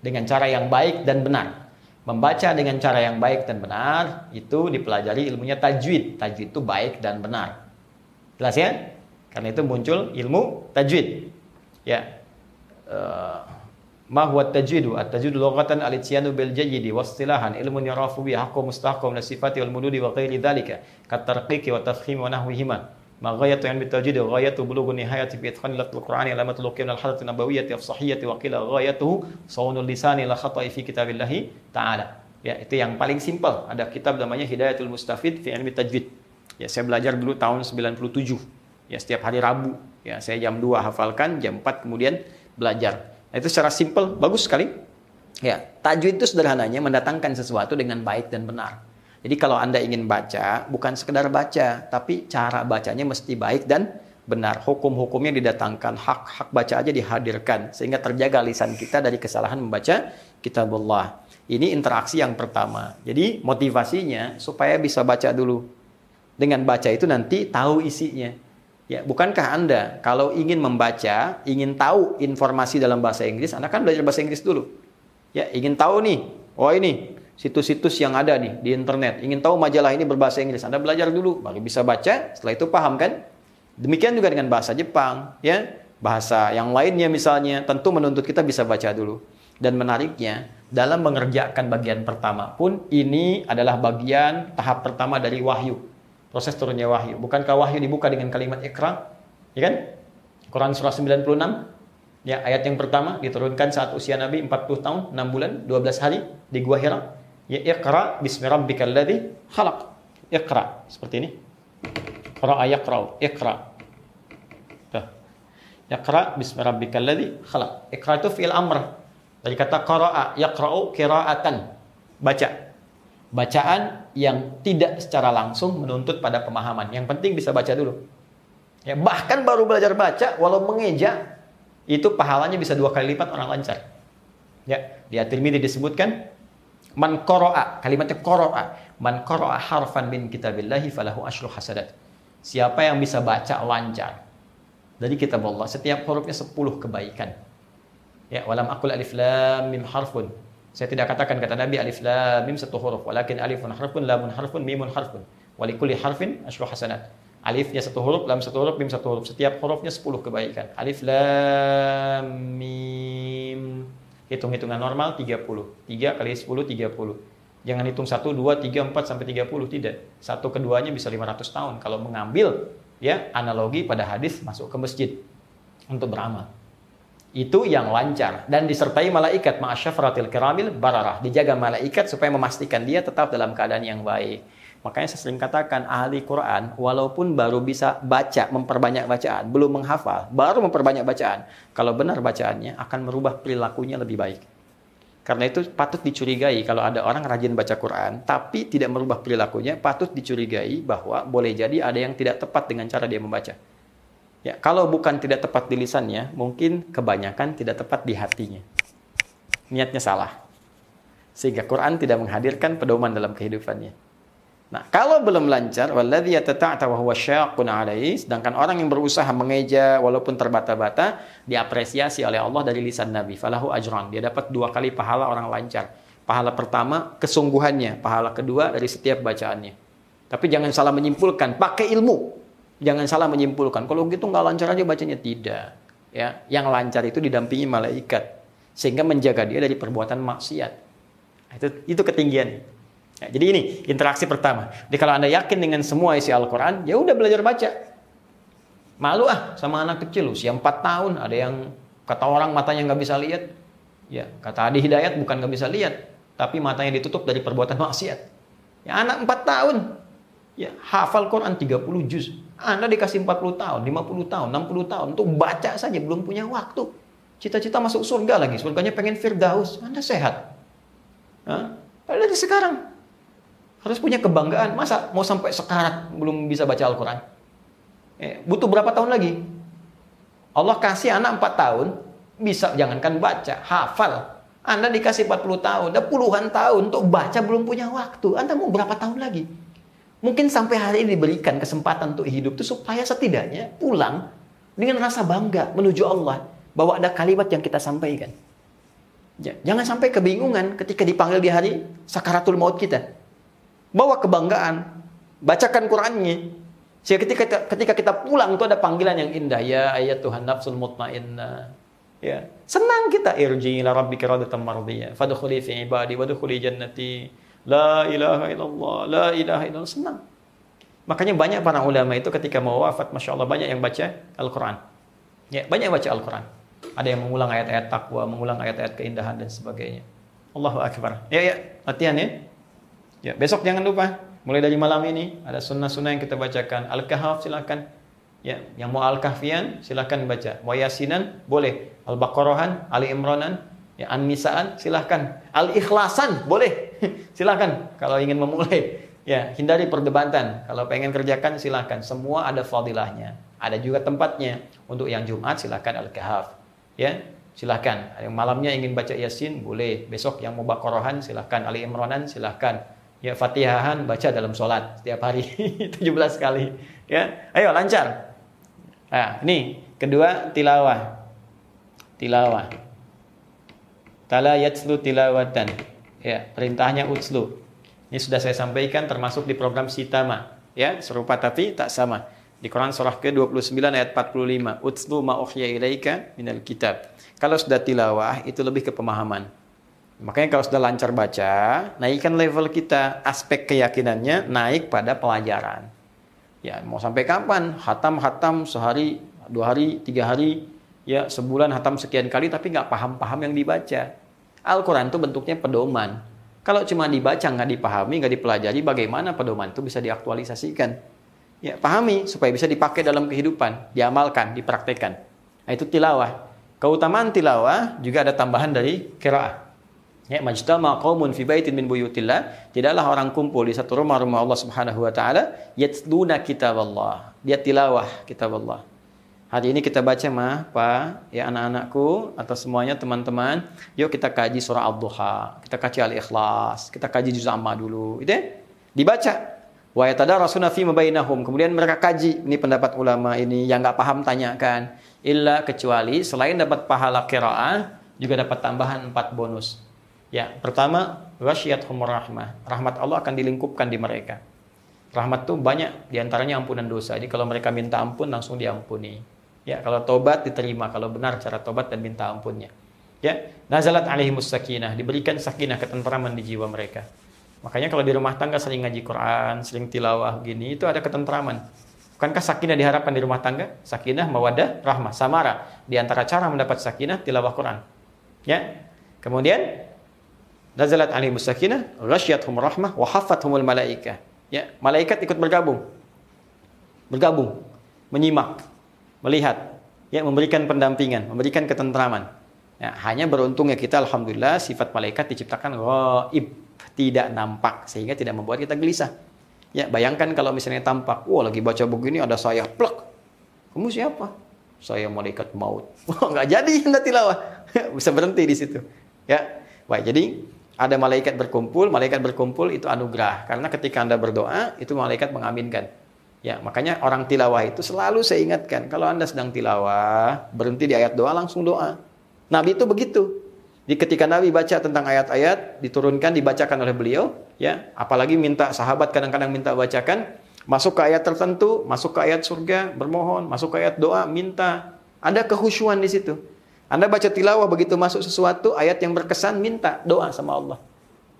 dengan cara yang baik dan benar. Membaca dengan cara yang baik dan benar itu dipelajari ilmunya tajwid. Tajwid itu baik dan benar. Jelas ya? Karena itu muncul ilmu tajwid. Ya. Uh, ma tajwidu at-tajwidu lughatan al-ityanu bil jayyidi wastilahan ilmun yarafu bi haqqu mustahqam la sifati wal mududi wa ghairi dhalika kat tarqiqi wa tafkhim wa nahwihima ma ghayatu ilmi tajwid wa ghayatu bulughu nihayati fi itqan al-qur'ani alamatul luqim al hadath nabawiyyati afsahiyyati wa qila ghayatuhu sawnul lisani la khata'i fi kitabillahi ta'ala. Ya itu yang paling simpel. Ada kitab namanya Hidayatul Mustafid fi ilmi tajwid. Ya saya belajar dulu tahun 97 ya setiap hari Rabu. Ya saya jam 2 hafalkan jam 4 kemudian belajar. Nah, itu secara simpel bagus sekali. Ya, tajwid itu sederhananya mendatangkan sesuatu dengan baik dan benar. Jadi kalau Anda ingin baca, bukan sekedar baca, tapi cara bacanya mesti baik dan benar. Hukum-hukumnya didatangkan, hak-hak baca aja dihadirkan sehingga terjaga lisan kita dari kesalahan membaca kitabullah. Ini interaksi yang pertama. Jadi motivasinya supaya bisa baca dulu. Dengan baca itu nanti tahu isinya. Ya, bukankah Anda kalau ingin membaca, ingin tahu informasi dalam bahasa Inggris, Anda kan belajar bahasa Inggris dulu. Ya, ingin tahu nih, oh ini situs-situs yang ada nih di internet. Ingin tahu majalah ini berbahasa Inggris, Anda belajar dulu, baru bisa baca, setelah itu paham kan? Demikian juga dengan bahasa Jepang, ya. Bahasa yang lainnya misalnya, tentu menuntut kita bisa baca dulu. Dan menariknya, dalam mengerjakan bagian pertama pun ini adalah bagian tahap pertama dari wahyu proses turunnya wahyu. Bukankah wahyu dibuka dengan kalimat ikra? Ya kan? Quran surah 96 ya ayat yang pertama diturunkan saat usia Nabi 40 tahun, 6 bulan, 12 hari di Gua Hira. Ya iqra bismi rabbikal ladzi khalaq. Iqra seperti ini. Qara'a yaqra'u, iqra. Tuh. Iqra bismi rabbikal ladzi khalaq. Iqra itu fi'il amr. Dari kata qara'a yaqra'u qira'atan. Baca bacaan yang tidak secara langsung menuntut pada pemahaman. Yang penting bisa baca dulu. Ya, bahkan baru belajar baca, walau mengeja, itu pahalanya bisa dua kali lipat orang lancar. Ya, di At-Tirmidzi disebutkan man qara'a, kalimatnya qara'a, man qara'a harfan min kitabillahi falahu asyru hasadat. Siapa yang bisa baca lancar dari kitab Allah, setiap hurufnya 10 kebaikan. Ya, walam aqul alif lam mim harfun saya tidak katakan kata Nabi alif lam mim satu huruf, walakin alifun harfun, lamun harfun, mimun harfun. Walikuli harfin asyru hasanat. Alifnya satu huruf, lam satu huruf, mim satu huruf. Setiap hurufnya sepuluh kebaikan. Alif lam mim. Hitung-hitungan normal 30. 3 kali 10 30. Jangan hitung 1 2 3 4 sampai 30 tidak. Satu keduanya bisa 500 tahun kalau mengambil ya analogi pada hadis masuk ke masjid untuk beramal itu yang lancar dan disertai malaikat ma'asyafratil kiramil bararah dijaga malaikat supaya memastikan dia tetap dalam keadaan yang baik makanya saya sering katakan ahli Quran walaupun baru bisa baca memperbanyak bacaan belum menghafal baru memperbanyak bacaan kalau benar bacaannya akan merubah perilakunya lebih baik karena itu patut dicurigai kalau ada orang rajin baca Quran tapi tidak merubah perilakunya patut dicurigai bahwa boleh jadi ada yang tidak tepat dengan cara dia membaca Ya, kalau bukan tidak tepat di lisannya, mungkin kebanyakan tidak tepat di hatinya. Niatnya salah. Sehingga Quran tidak menghadirkan pedoman dalam kehidupannya. Nah, kalau belum lancar, sedangkan orang yang berusaha mengeja walaupun terbata-bata diapresiasi oleh Allah dari lisan Nabi. Falahu ajran. Dia dapat dua kali pahala orang lancar. Pahala pertama kesungguhannya, pahala kedua dari setiap bacaannya. Tapi jangan salah menyimpulkan, pakai ilmu. Jangan salah menyimpulkan. Kalau gitu nggak lancar aja bacanya tidak. Ya, yang lancar itu didampingi malaikat sehingga menjaga dia dari perbuatan maksiat. Itu itu ketinggian. Ya, jadi ini interaksi pertama. Jadi kalau anda yakin dengan semua isi Al-Quran, ya udah belajar baca. Malu ah sama anak kecil usia 4 tahun. Ada yang kata orang matanya nggak bisa lihat. Ya kata Adi Hidayat bukan nggak bisa lihat, tapi matanya ditutup dari perbuatan maksiat. Ya anak 4 tahun, ya hafal Quran 30 juz. Anda dikasih 40 tahun, 50 tahun, 60 tahun untuk baca saja belum punya waktu. Cita-cita masuk surga lagi, surganya pengen firdaus. Anda sehat. Hah? Dari sekarang harus punya kebanggaan. Masa mau sampai sekarat belum bisa baca Al-Quran? Eh, butuh berapa tahun lagi? Allah kasih anak 4 tahun, bisa jangankan baca, hafal. Anda dikasih 40 tahun, udah puluhan tahun untuk baca belum punya waktu. Anda mau berapa tahun lagi? Mungkin sampai hari ini diberikan kesempatan untuk hidup itu supaya setidaknya pulang dengan rasa bangga menuju Allah bahwa ada kalimat yang kita sampaikan. Jangan sampai kebingungan ketika dipanggil di hari sakaratul maut kita. Bawa kebanggaan, bacakan Qur'annya. Sehingga ketika ketika kita pulang itu ada panggilan yang indah ya ayat Tuhan nafsul mutmainnah Ya. Senang kita irji ila rabbika radatan mardiyah. Fadkhuli fi ibadi wadkhuli jannati. La ilaha illallah, la ilaha illallah. Senang. Makanya banyak para ulama itu ketika mau wafat, Masya Allah banyak yang baca Al-Quran. Ya, banyak yang baca Al-Quran. Ada yang mengulang ayat-ayat takwa, mengulang ayat-ayat keindahan dan sebagainya. Allahu Akbar. Ya, ya, latihan ya. Ya, besok jangan lupa. Mulai dari malam ini ada sunnah-sunnah yang kita bacakan. Al-Kahf silakan. Ya, yang mau Al-Kahfian silakan baca. Mau Yasinan boleh. Al-Baqarahan, Ali Imranan, ya An-Nisaan silahkan. Al-Ikhlasan boleh. silahkan kalau ingin memulai. Ya, hindari perdebatan. Kalau pengen kerjakan silahkan. Semua ada fadilahnya. Ada juga tempatnya. Untuk yang Jumat silahkan Al-Kahf. Ya, silahkan. Yang malamnya ingin baca Yasin boleh. Besok yang mau Baqarahan silahkan. Ali Imranan silahkan. Ya, Fatihahan baca dalam sholat setiap hari 17 kali. Ya, ayo lancar. Nah, ini kedua tilawah tilawah. Tala yatslu tilawatan. Ya, perintahnya utslu. Ini sudah saya sampaikan termasuk di program Sitama. Ya, serupa tapi tak sama. Di Quran surah ke-29 ayat 45. Utslu ma ilaika minal kitab. Kalau sudah tilawah itu lebih ke pemahaman. Makanya kalau sudah lancar baca, naikkan level kita, aspek keyakinannya naik pada pelajaran. Ya, mau sampai kapan? Hatam-hatam sehari, dua hari, tiga hari, ya sebulan hatam sekian kali tapi nggak paham-paham yang dibaca. Al-Quran itu bentuknya pedoman. Kalau cuma dibaca nggak dipahami, nggak dipelajari, bagaimana pedoman itu bisa diaktualisasikan? Ya, pahami supaya bisa dipakai dalam kehidupan, diamalkan, dipraktekkan. Nah, itu tilawah. Keutamaan tilawah juga ada tambahan dari kiraah. Ya, majtama qaumun fi baitin min buyutillah, tidaklah orang kumpul di satu rumah rumah Allah Subhanahu wa taala yatluna kitab Allah. Dia tilawah kitab Allah. Hari ini kita baca mah, Pak, ya anak-anakku atau semuanya teman-teman, yuk kita kaji surah Al-Duha, kita kaji Al-Ikhlas, kita kaji juz amma dulu, itu ya? Dibaca. Wa yatadarasuna fi mabainahum. Kemudian mereka kaji, ini pendapat ulama ini yang nggak paham tanyakan. Illa kecuali selain dapat pahala qiraah, juga dapat tambahan empat bonus. Ya, pertama, humur rahmah. Rahmat Allah akan dilingkupkan di mereka. Rahmat tuh banyak, di antaranya ampunan dosa. Jadi kalau mereka minta ampun, langsung diampuni. Ya, kalau tobat diterima, kalau benar cara tobat dan minta ampunnya. Ya, nazalat alaihimus sakinah, diberikan sakinah ketentraman di jiwa mereka. Makanya kalau di rumah tangga sering ngaji Quran, sering tilawah gini, itu ada ketentraman. Bukankah sakinah diharapkan di rumah tangga? Sakinah, mawadah, rahmah, samara. Di antara cara mendapat sakinah, tilawah Quran. Ya. Kemudian nazalat alaihimus sakinah, ghasyiathum rahmah wa haffathumul malaikah. Ya, malaikat ikut bergabung. Bergabung, menyimak, melihat, ya memberikan pendampingan, memberikan ketentraman. Ya, hanya beruntungnya kita alhamdulillah sifat malaikat diciptakan ghaib, tidak nampak sehingga tidak membuat kita gelisah. Ya, bayangkan kalau misalnya tampak, wah lagi baca begini ada saya plek. Kamu siapa? Saya malaikat maut. Wah, nggak jadi anda tilawah. Bisa berhenti di situ. Ya. Baik, jadi ada malaikat berkumpul, malaikat berkumpul itu anugerah. Karena ketika Anda berdoa, itu malaikat mengaminkan. Ya, makanya orang tilawah itu selalu saya ingatkan, kalau Anda sedang tilawah, berhenti di ayat doa langsung doa. Nabi itu begitu. Di ketika Nabi baca tentang ayat-ayat diturunkan dibacakan oleh beliau, ya, apalagi minta sahabat kadang-kadang minta bacakan, masuk ke ayat tertentu, masuk ke ayat surga, bermohon, masuk ke ayat doa, minta. Ada kehusuan di situ. Anda baca tilawah begitu masuk sesuatu ayat yang berkesan minta doa sama Allah.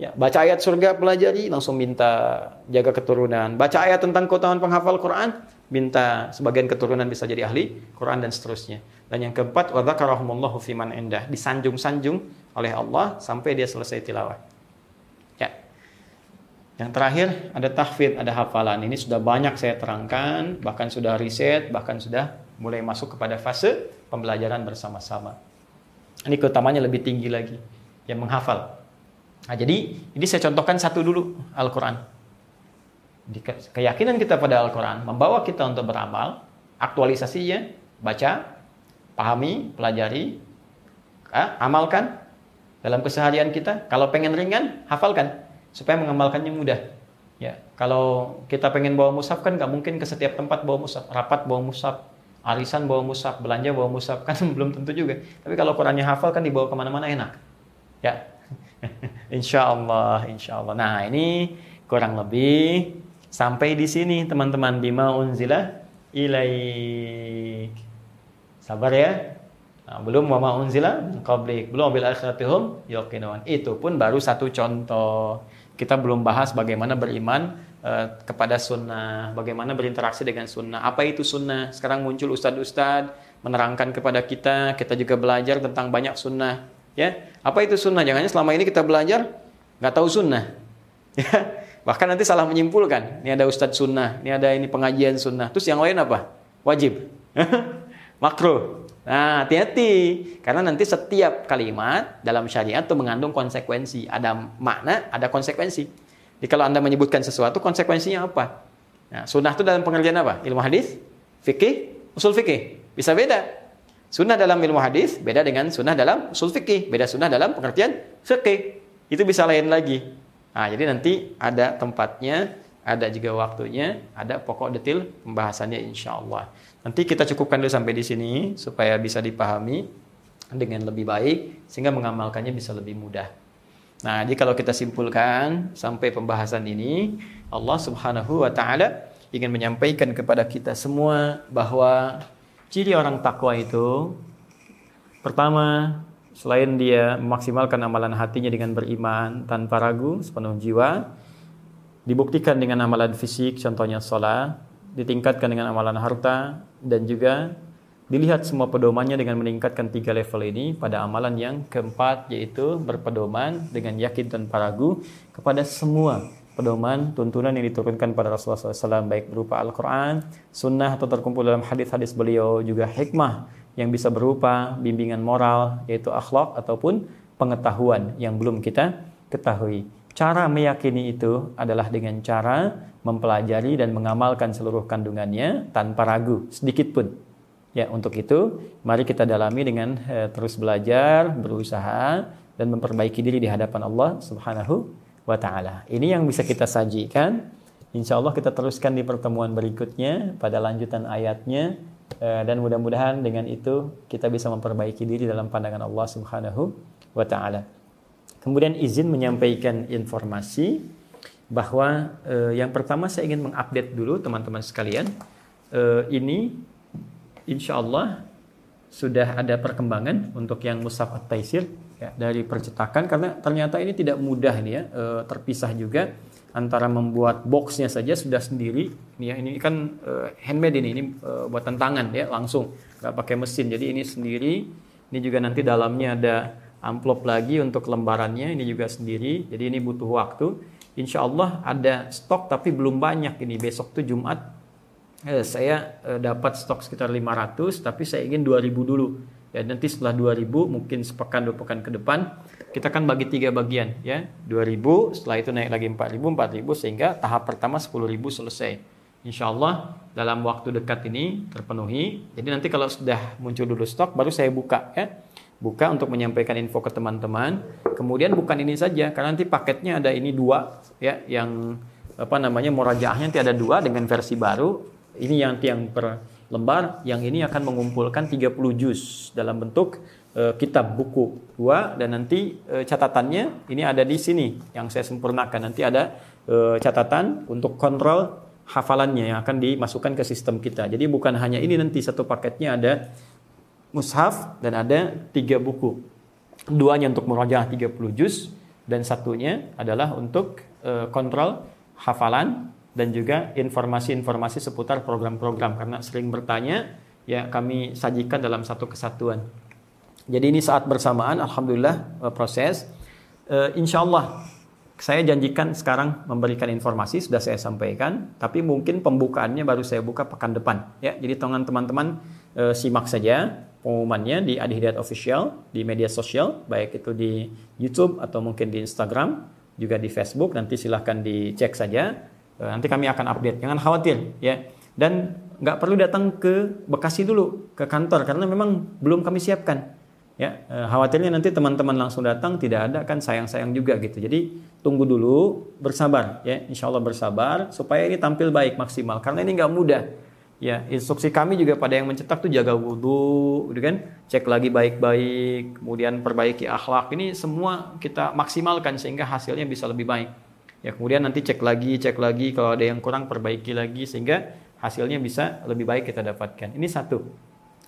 Ya, baca ayat surga pelajari langsung minta jaga keturunan. Baca ayat tentang keutamaan penghafal Quran, minta sebagian keturunan bisa jadi ahli Quran dan seterusnya. Dan yang keempat, wa dzakarahumullahu fiman indah, disanjung-sanjung oleh Allah sampai dia selesai tilawah. Ya. Yang terakhir ada tahfidz, ada hafalan. Ini sudah banyak saya terangkan, bahkan sudah riset, bahkan sudah mulai masuk kepada fase pembelajaran bersama-sama. Ini keutamanya lebih tinggi lagi, yang menghafal. Nah, jadi ini saya contohkan satu dulu Al-Quran. Keyakinan kita pada Al-Quran membawa kita untuk beramal, aktualisasinya, baca, pahami, pelajari, amalkan, dalam keseharian kita. Kalau pengen ringan, hafalkan supaya mengamalkannya mudah. Ya, kalau kita pengen bawa mushaf kan nggak mungkin ke setiap tempat bawa mushaf, rapat bawa mushaf, arisan bawa mushaf, belanja bawa mushaf kan belum tentu juga. Tapi kalau Qurannya hafal kan dibawa ke mana-mana enak. Ya, insya Allah, insya Allah. Nah ini kurang lebih sampai di sini teman-teman bima unzila ilaik. Sabar ya. Nah, belum wa unzila qablik, belum bil akhiratihum yaqinun. Itu pun baru satu contoh. Kita belum bahas bagaimana beriman uh, kepada sunnah, bagaimana berinteraksi dengan sunnah. Apa itu sunnah? Sekarang muncul ustadz-ustadz menerangkan kepada kita, kita juga belajar tentang banyak sunnah. Ya, apa itu sunnah? Jangan selama ini kita belajar nggak tahu sunnah. Ya, bahkan nanti salah menyimpulkan. Ini ada ustadz sunnah, ini ada ini pengajian sunnah. Terus yang lain apa? Wajib. Makruh. Nah, hati-hati karena nanti setiap kalimat dalam syariat itu mengandung konsekuensi, ada makna, ada konsekuensi. Jadi kalau Anda menyebutkan sesuatu, konsekuensinya apa? Nah, sunnah itu dalam pengertian apa? Ilmu hadis, fikih, usul fikih. Bisa beda. Sunnah dalam ilmu hadis beda dengan sunnah dalam usul fikih, beda sunnah dalam pengertian fikih. Itu bisa lain lagi. Nah, jadi nanti ada tempatnya, ada juga waktunya, ada pokok detail pembahasannya insya Allah. Nanti kita cukupkan dulu sampai di sini supaya bisa dipahami dengan lebih baik sehingga mengamalkannya bisa lebih mudah. Nah, jadi kalau kita simpulkan sampai pembahasan ini, Allah Subhanahu wa taala ingin menyampaikan kepada kita semua bahwa ciri orang takwa itu pertama selain dia memaksimalkan amalan hatinya dengan beriman tanpa ragu sepenuh jiwa dibuktikan dengan amalan fisik contohnya sholat ditingkatkan dengan amalan harta dan juga dilihat semua pedomannya dengan meningkatkan tiga level ini pada amalan yang keempat yaitu berpedoman dengan yakin dan paragu kepada semua pedoman tuntunan yang diturunkan pada Rasulullah SAW baik berupa Al-Quran, Sunnah atau terkumpul dalam hadis-hadis beliau juga hikmah yang bisa berupa bimbingan moral yaitu akhlak ataupun pengetahuan yang belum kita ketahui. Cara meyakini itu adalah dengan cara mempelajari dan mengamalkan seluruh kandungannya tanpa ragu sedikit pun. Ya, untuk itu mari kita dalami dengan eh, terus belajar, berusaha dan memperbaiki diri di hadapan Allah Subhanahu wa taala. Ini yang bisa kita sajikan. Insya Allah kita teruskan di pertemuan berikutnya pada lanjutan ayatnya eh, dan mudah-mudahan dengan itu kita bisa memperbaiki diri dalam pandangan Allah Subhanahu wa taala. Kemudian izin menyampaikan informasi bahwa eh, yang pertama saya ingin mengupdate dulu teman-teman sekalian. Eh, ini insya Allah sudah ada perkembangan untuk yang Musaf At-Taisir ya, dari percetakan karena ternyata ini tidak mudah nih ya eh, terpisah juga antara membuat boxnya saja sudah sendiri. Ini ya ini kan eh, handmade ini ini eh, buatan tangan ya langsung. Nggak pakai mesin. Jadi ini sendiri ini juga nanti dalamnya ada amplop lagi untuk lembarannya ini juga sendiri. Jadi ini butuh waktu. Insya Allah ada stok tapi belum banyak ini. Besok tuh Jumat eh, saya eh, dapat stok sekitar 500 tapi saya ingin 2000 dulu ya nanti setelah 2000 mungkin sepekan dua pekan ke depan kita kan bagi tiga bagian ya 2000 setelah itu naik lagi 4000 4000 sehingga tahap pertama 10000 selesai Insya Allah dalam waktu dekat ini terpenuhi. Jadi nanti kalau sudah muncul dulu stok, baru saya buka ya buka untuk menyampaikan info ke teman-teman. Kemudian bukan ini saja, karena nanti paketnya ada ini dua, ya, yang apa namanya murajaahnya nanti ada dua dengan versi baru. Ini yang yang per lembar, yang ini akan mengumpulkan 30 juz dalam bentuk e, kitab buku dua dan nanti e, catatannya ini ada di sini yang saya sempurnakan. Nanti ada e, catatan untuk kontrol hafalannya yang akan dimasukkan ke sistem kita. Jadi bukan hanya ini nanti satu paketnya ada mushaf dan ada tiga buku. Duanya untuk murajaah 30 juz dan satunya adalah untuk uh, kontrol hafalan dan juga informasi-informasi seputar program-program karena sering bertanya ya kami sajikan dalam satu kesatuan. Jadi ini saat bersamaan alhamdulillah uh, proses uh, insya Allah saya janjikan sekarang memberikan informasi sudah saya sampaikan tapi mungkin pembukaannya baru saya buka pekan depan ya jadi teman-teman uh, simak saja pengumumannya di Adi Hidayat Official di media sosial, baik itu di YouTube atau mungkin di Instagram, juga di Facebook. Nanti silahkan dicek saja. Eh, nanti kami akan update. Jangan khawatir ya. Dan nggak perlu datang ke Bekasi dulu ke kantor karena memang belum kami siapkan. Ya, eh, khawatirnya nanti teman-teman langsung datang tidak ada kan sayang-sayang juga gitu. Jadi tunggu dulu, bersabar ya, insya Allah bersabar supaya ini tampil baik maksimal karena ini nggak mudah. Ya, instruksi kami juga pada yang mencetak tuh jaga wudhu, gitu kan, cek lagi baik-baik, kemudian perbaiki akhlak. Ini semua kita maksimalkan sehingga hasilnya bisa lebih baik. Ya, kemudian nanti cek lagi, cek lagi kalau ada yang kurang perbaiki lagi sehingga hasilnya bisa lebih baik kita dapatkan. Ini satu.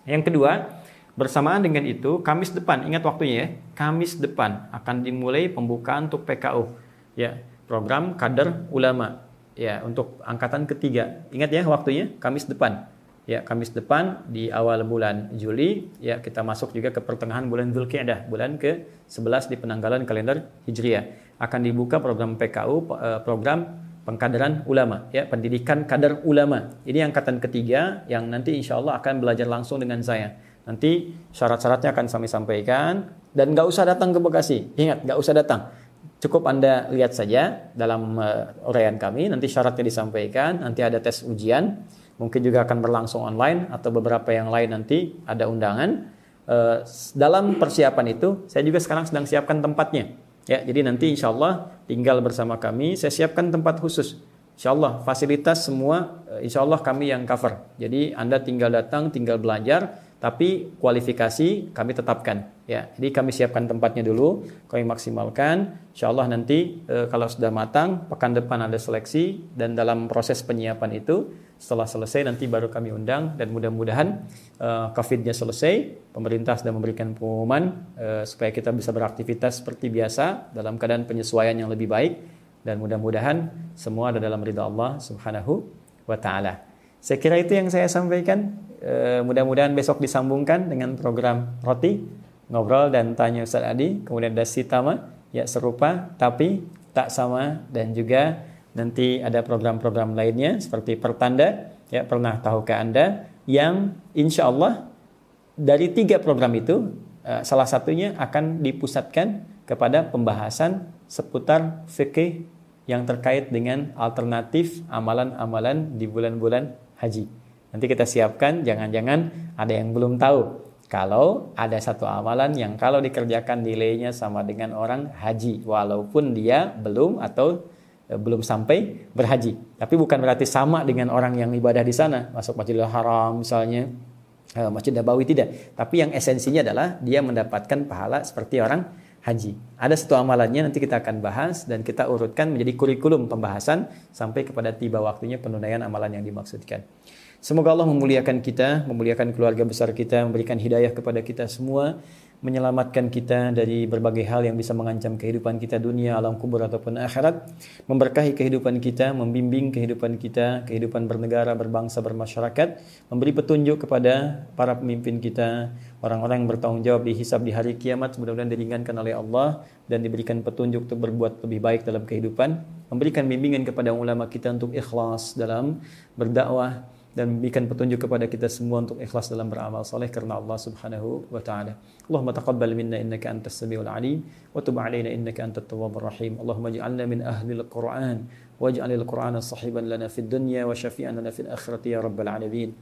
Yang kedua, bersamaan dengan itu, Kamis depan, ingat waktunya ya, Kamis depan akan dimulai pembukaan untuk PKU. Ya, program kader ulama ya untuk angkatan ketiga. Ingat ya waktunya Kamis depan. Ya, Kamis depan di awal bulan Juli, ya kita masuk juga ke pertengahan bulan Zulkaidah, bulan ke-11 di penanggalan kalender Hijriah. Akan dibuka program PKU, eh, program pengkaderan ulama, ya pendidikan kader ulama. Ini angkatan ketiga yang nanti insya Allah akan belajar langsung dengan saya. Nanti syarat-syaratnya akan kami sampaikan dan nggak usah datang ke Bekasi. Ingat, nggak usah datang Cukup Anda lihat saja dalam uh, kami, nanti syaratnya disampaikan, nanti ada tes ujian, mungkin juga akan berlangsung online atau beberapa yang lain nanti ada undangan. Uh, dalam persiapan itu, saya juga sekarang sedang siapkan tempatnya. Ya, jadi nanti insya Allah tinggal bersama kami, saya siapkan tempat khusus. Insya Allah fasilitas semua, uh, insya Allah kami yang cover. Jadi Anda tinggal datang, tinggal belajar, tapi kualifikasi kami tetapkan ya jadi kami siapkan tempatnya dulu kami maksimalkan insya Allah nanti e, kalau sudah matang pekan depan ada seleksi dan dalam proses penyiapan itu setelah selesai nanti baru kami undang dan mudah-mudahan e, COVID-nya selesai pemerintah sudah memberikan pengumuman e, supaya kita bisa beraktivitas seperti biasa dalam keadaan penyesuaian yang lebih baik dan mudah-mudahan semua ada dalam ridha Allah Subhanahu wa taala. Saya kira itu yang saya sampaikan. E, mudah-mudahan besok disambungkan dengan program roti, ngobrol dan tanya Ustaz Adi. Kemudian ada Sitama, ya serupa tapi tak sama dan juga nanti ada program-program lainnya seperti pertanda. Ya pernah tahukah Anda yang insya Allah dari tiga program itu e, salah satunya akan dipusatkan kepada pembahasan seputar fikih yang terkait dengan alternatif amalan-amalan di bulan-bulan haji. Nanti kita siapkan, jangan-jangan ada yang belum tahu. Kalau ada satu amalan yang kalau dikerjakan nilainya sama dengan orang haji, walaupun dia belum atau belum sampai berhaji. Tapi bukan berarti sama dengan orang yang ibadah di sana, masuk Masjidil Haram misalnya, e, Masjid Nabawi tidak. Tapi yang esensinya adalah dia mendapatkan pahala seperti orang haji. Ada satu amalannya nanti kita akan bahas dan kita urutkan menjadi kurikulum pembahasan sampai kepada tiba waktunya penunaian amalan yang dimaksudkan. Semoga Allah memuliakan kita, memuliakan keluarga besar kita, memberikan hidayah kepada kita semua, menyelamatkan kita dari berbagai hal yang bisa mengancam kehidupan kita dunia, alam kubur ataupun akhirat, memberkahi kehidupan kita, membimbing kehidupan kita, kehidupan bernegara, berbangsa, bermasyarakat, memberi petunjuk kepada para pemimpin kita, orang-orang yang bertanggung jawab dihisab di hari kiamat, mudah-mudahan diringankan oleh Allah dan diberikan petunjuk untuk berbuat lebih baik dalam kehidupan, memberikan bimbingan kepada ulama kita untuk ikhlas dalam berdakwah, dan memberikan petunjuk kepada kita semua untuk ikhlas dalam beramal saleh karena Allah Subhanahu wa taala. Allahumma taqabbal minna innaka antas samiul alim wa tub alaina innaka antat tawwabur rahim. Allahumma ij'alna min ahli al-Qur'an واجعل القرآن صحيبا لنا في الدنيا وشفيعا لنا في الآخرة يا رب العالمين.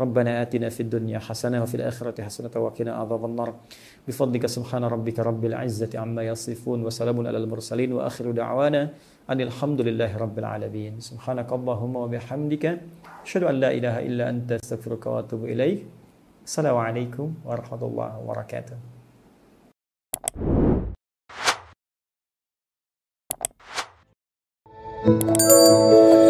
ربنا آتنا في الدنيا حسنة وفي الآخرة حسنة وقنا عذاب النار. بفضلك سبحان ربك رب العزة عما يصفون وسلام على المرسلين وآخر دعوانا أن الحمد لله رب العالمين. سبحانك اللهم وبحمدك أشهد أن لا إله إلا أنت أستغفرك وأتوب إليك. السلام عليكم ورحمة الله وبركاته. 嗯。